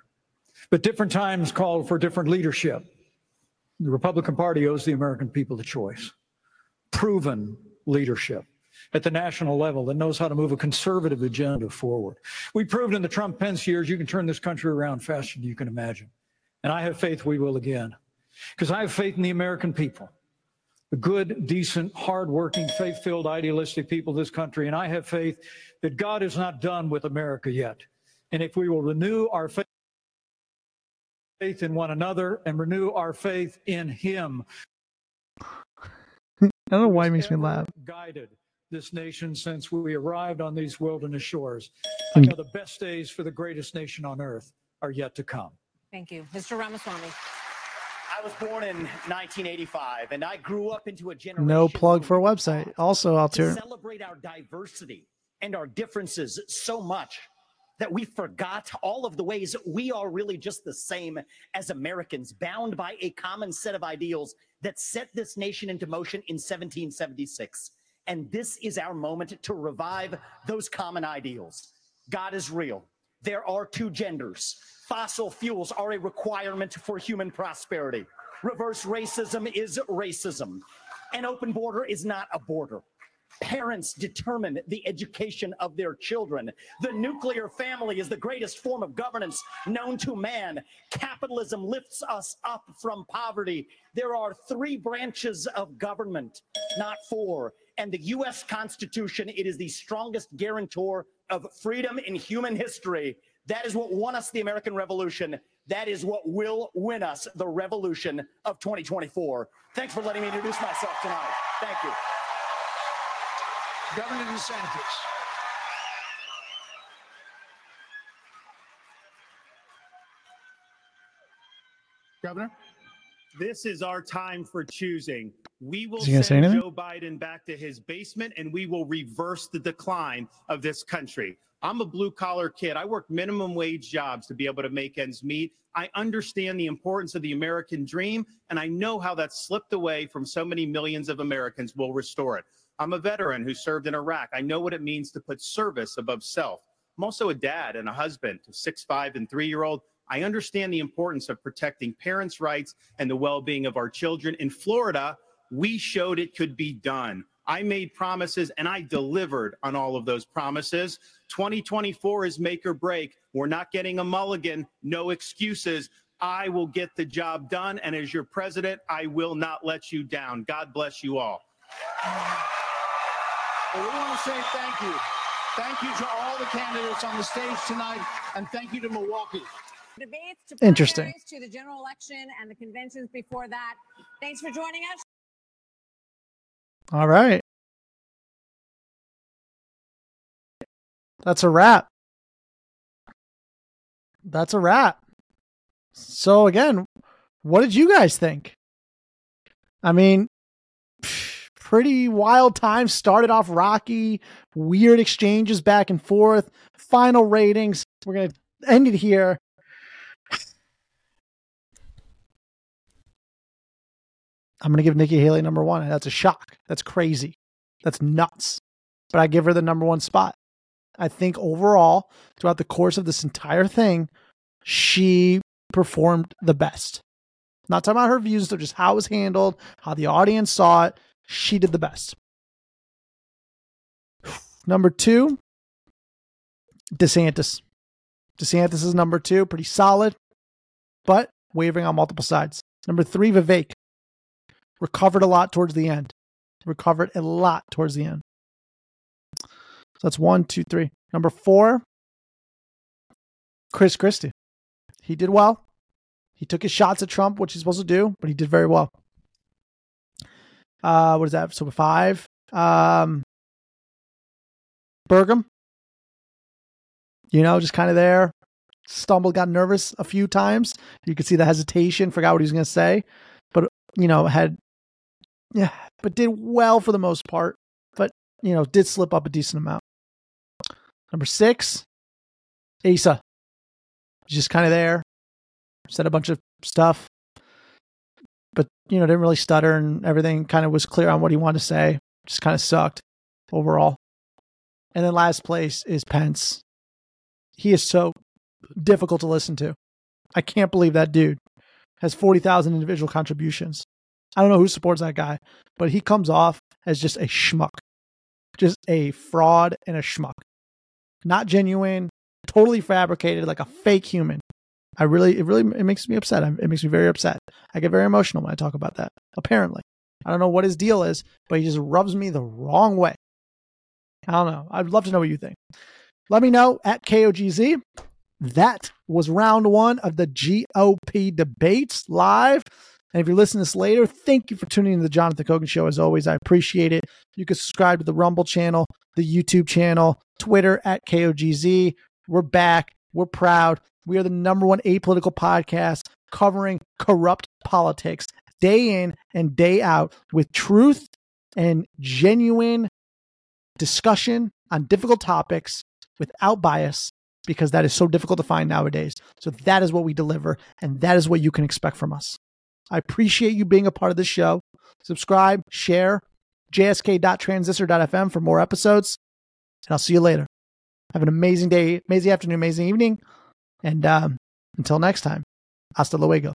But different times call for different leadership. The Republican Party owes the American people the choice. Proven leadership at the national level that knows how to move a conservative agenda forward. We proved in the Trump Pence years you can turn this country around faster than you can imagine. And I have faith we will again. Because I have faith in the American people, the good, decent, hardworking, faith filled, idealistic people of this country. And I have faith that God is not done with America yet. And if we will renew our faith, faith in one another and renew our faith in Him, I don't know why it makes me laugh. guided this nation since we arrived on these wilderness shores. Hmm. I know the best days for the greatest nation on earth are yet to come. Thank you. Mr. Ramaswamy. I was born in 1985, and I grew up into a generation No plug for a website. Also, I'll to turn. celebrate our diversity and our differences so much that we forgot all of the ways we are really just the same as Americans, bound by a common set of ideals that set this nation into motion in 1776. And this is our moment to revive those common ideals. God is real. There are two genders. Fossil fuels are a requirement for human prosperity. Reverse racism is racism. An open border is not a border. Parents determine the education of their children. The nuclear family is the greatest form of governance known to man. Capitalism lifts us up from poverty. There are three branches of government, not four. And the U.S. Constitution, it is the strongest guarantor of freedom in human history. That is what won us the American Revolution. That is what will win us the revolution of 2024. Thanks for letting me introduce myself tonight. Thank you. Governor DeSantis. Governor? This is our time for choosing. We will send? Joe Biden back to his basement and we will reverse the decline of this country. I'm a blue collar kid. I work minimum wage jobs to be able to make ends meet. I understand the importance of the American dream and I know how that slipped away from so many millions of Americans. We'll restore it. I'm a veteran who served in Iraq. I know what it means to put service above self. I'm also a dad and a husband to six, five, and three year old. I understand the importance of protecting parents' rights and the well being of our children. In Florida, we showed it could be done. I made promises and I delivered on all of those promises. 2024 is make or break. We're not getting a mulligan, no excuses. I will get the job done. And as your president, I will not let you down. God bless you all. Well, we want to say thank you. Thank you to all the candidates on the stage tonight, and thank you to Milwaukee. Debates to Interesting. primaries, to the general election and the conventions before that. Thanks for joining us. All right. That's a wrap. That's a wrap. So again, what did you guys think? I mean, pretty wild times. Started off rocky, weird exchanges back and forth. Final ratings. We're gonna end it here. I'm gonna give Nikki Haley number one. That's a shock. That's crazy. That's nuts. But I give her the number one spot. I think overall, throughout the course of this entire thing, she performed the best. Not talking about her views, but just how it was handled, how the audience saw it. She did the best. Number two, DeSantis. DeSantis is number two, pretty solid, but wavering on multiple sides. Number three, Vivek. Recovered a lot towards the end. Recovered a lot towards the end. So that's one, two, three. Number four, Chris Christie. He did well. He took his shots at Trump, which he's supposed to do, but he did very well. Uh, what is that? So five. Um, Burgum. You know, just kind of there. Stumbled, got nervous a few times. You could see the hesitation, forgot what he was going to say, but you know, had yeah, but did well for the most part. But you know, did slip up a decent amount. Number six, Asa. Just kind of there. Said a bunch of stuff. But, you know, didn't really stutter and everything kind of was clear on what he wanted to say. Just kind of sucked overall. And then last place is Pence. He is so difficult to listen to. I can't believe that dude has 40,000 individual contributions. I don't know who supports that guy, but he comes off as just a schmuck. Just a fraud and a schmuck. Not genuine, totally fabricated, like a fake human. I really, it really, it makes me upset. It makes me very upset. I get very emotional when I talk about that. Apparently, I don't know what his deal is, but he just rubs me the wrong way. I don't know. I'd love to know what you think. Let me know at KOGZ. That was round one of the GOP debates live. And if you're listening to this later, thank you for tuning in to the Jonathan Kogan Show. As always, I appreciate it. You can subscribe to the Rumble channel, the YouTube channel, Twitter at KOGZ. We're back. We're proud. We are the number one apolitical podcast covering corrupt politics day in and day out with truth and genuine discussion on difficult topics without bias because that is so difficult to find nowadays. So that is what we deliver, and that is what you can expect from us. I appreciate you being a part of the show. Subscribe, share, jsk.transistor.fm for more episodes, and I'll see you later. Have an amazing day, amazing afternoon, amazing evening, and um, until next time, hasta luego.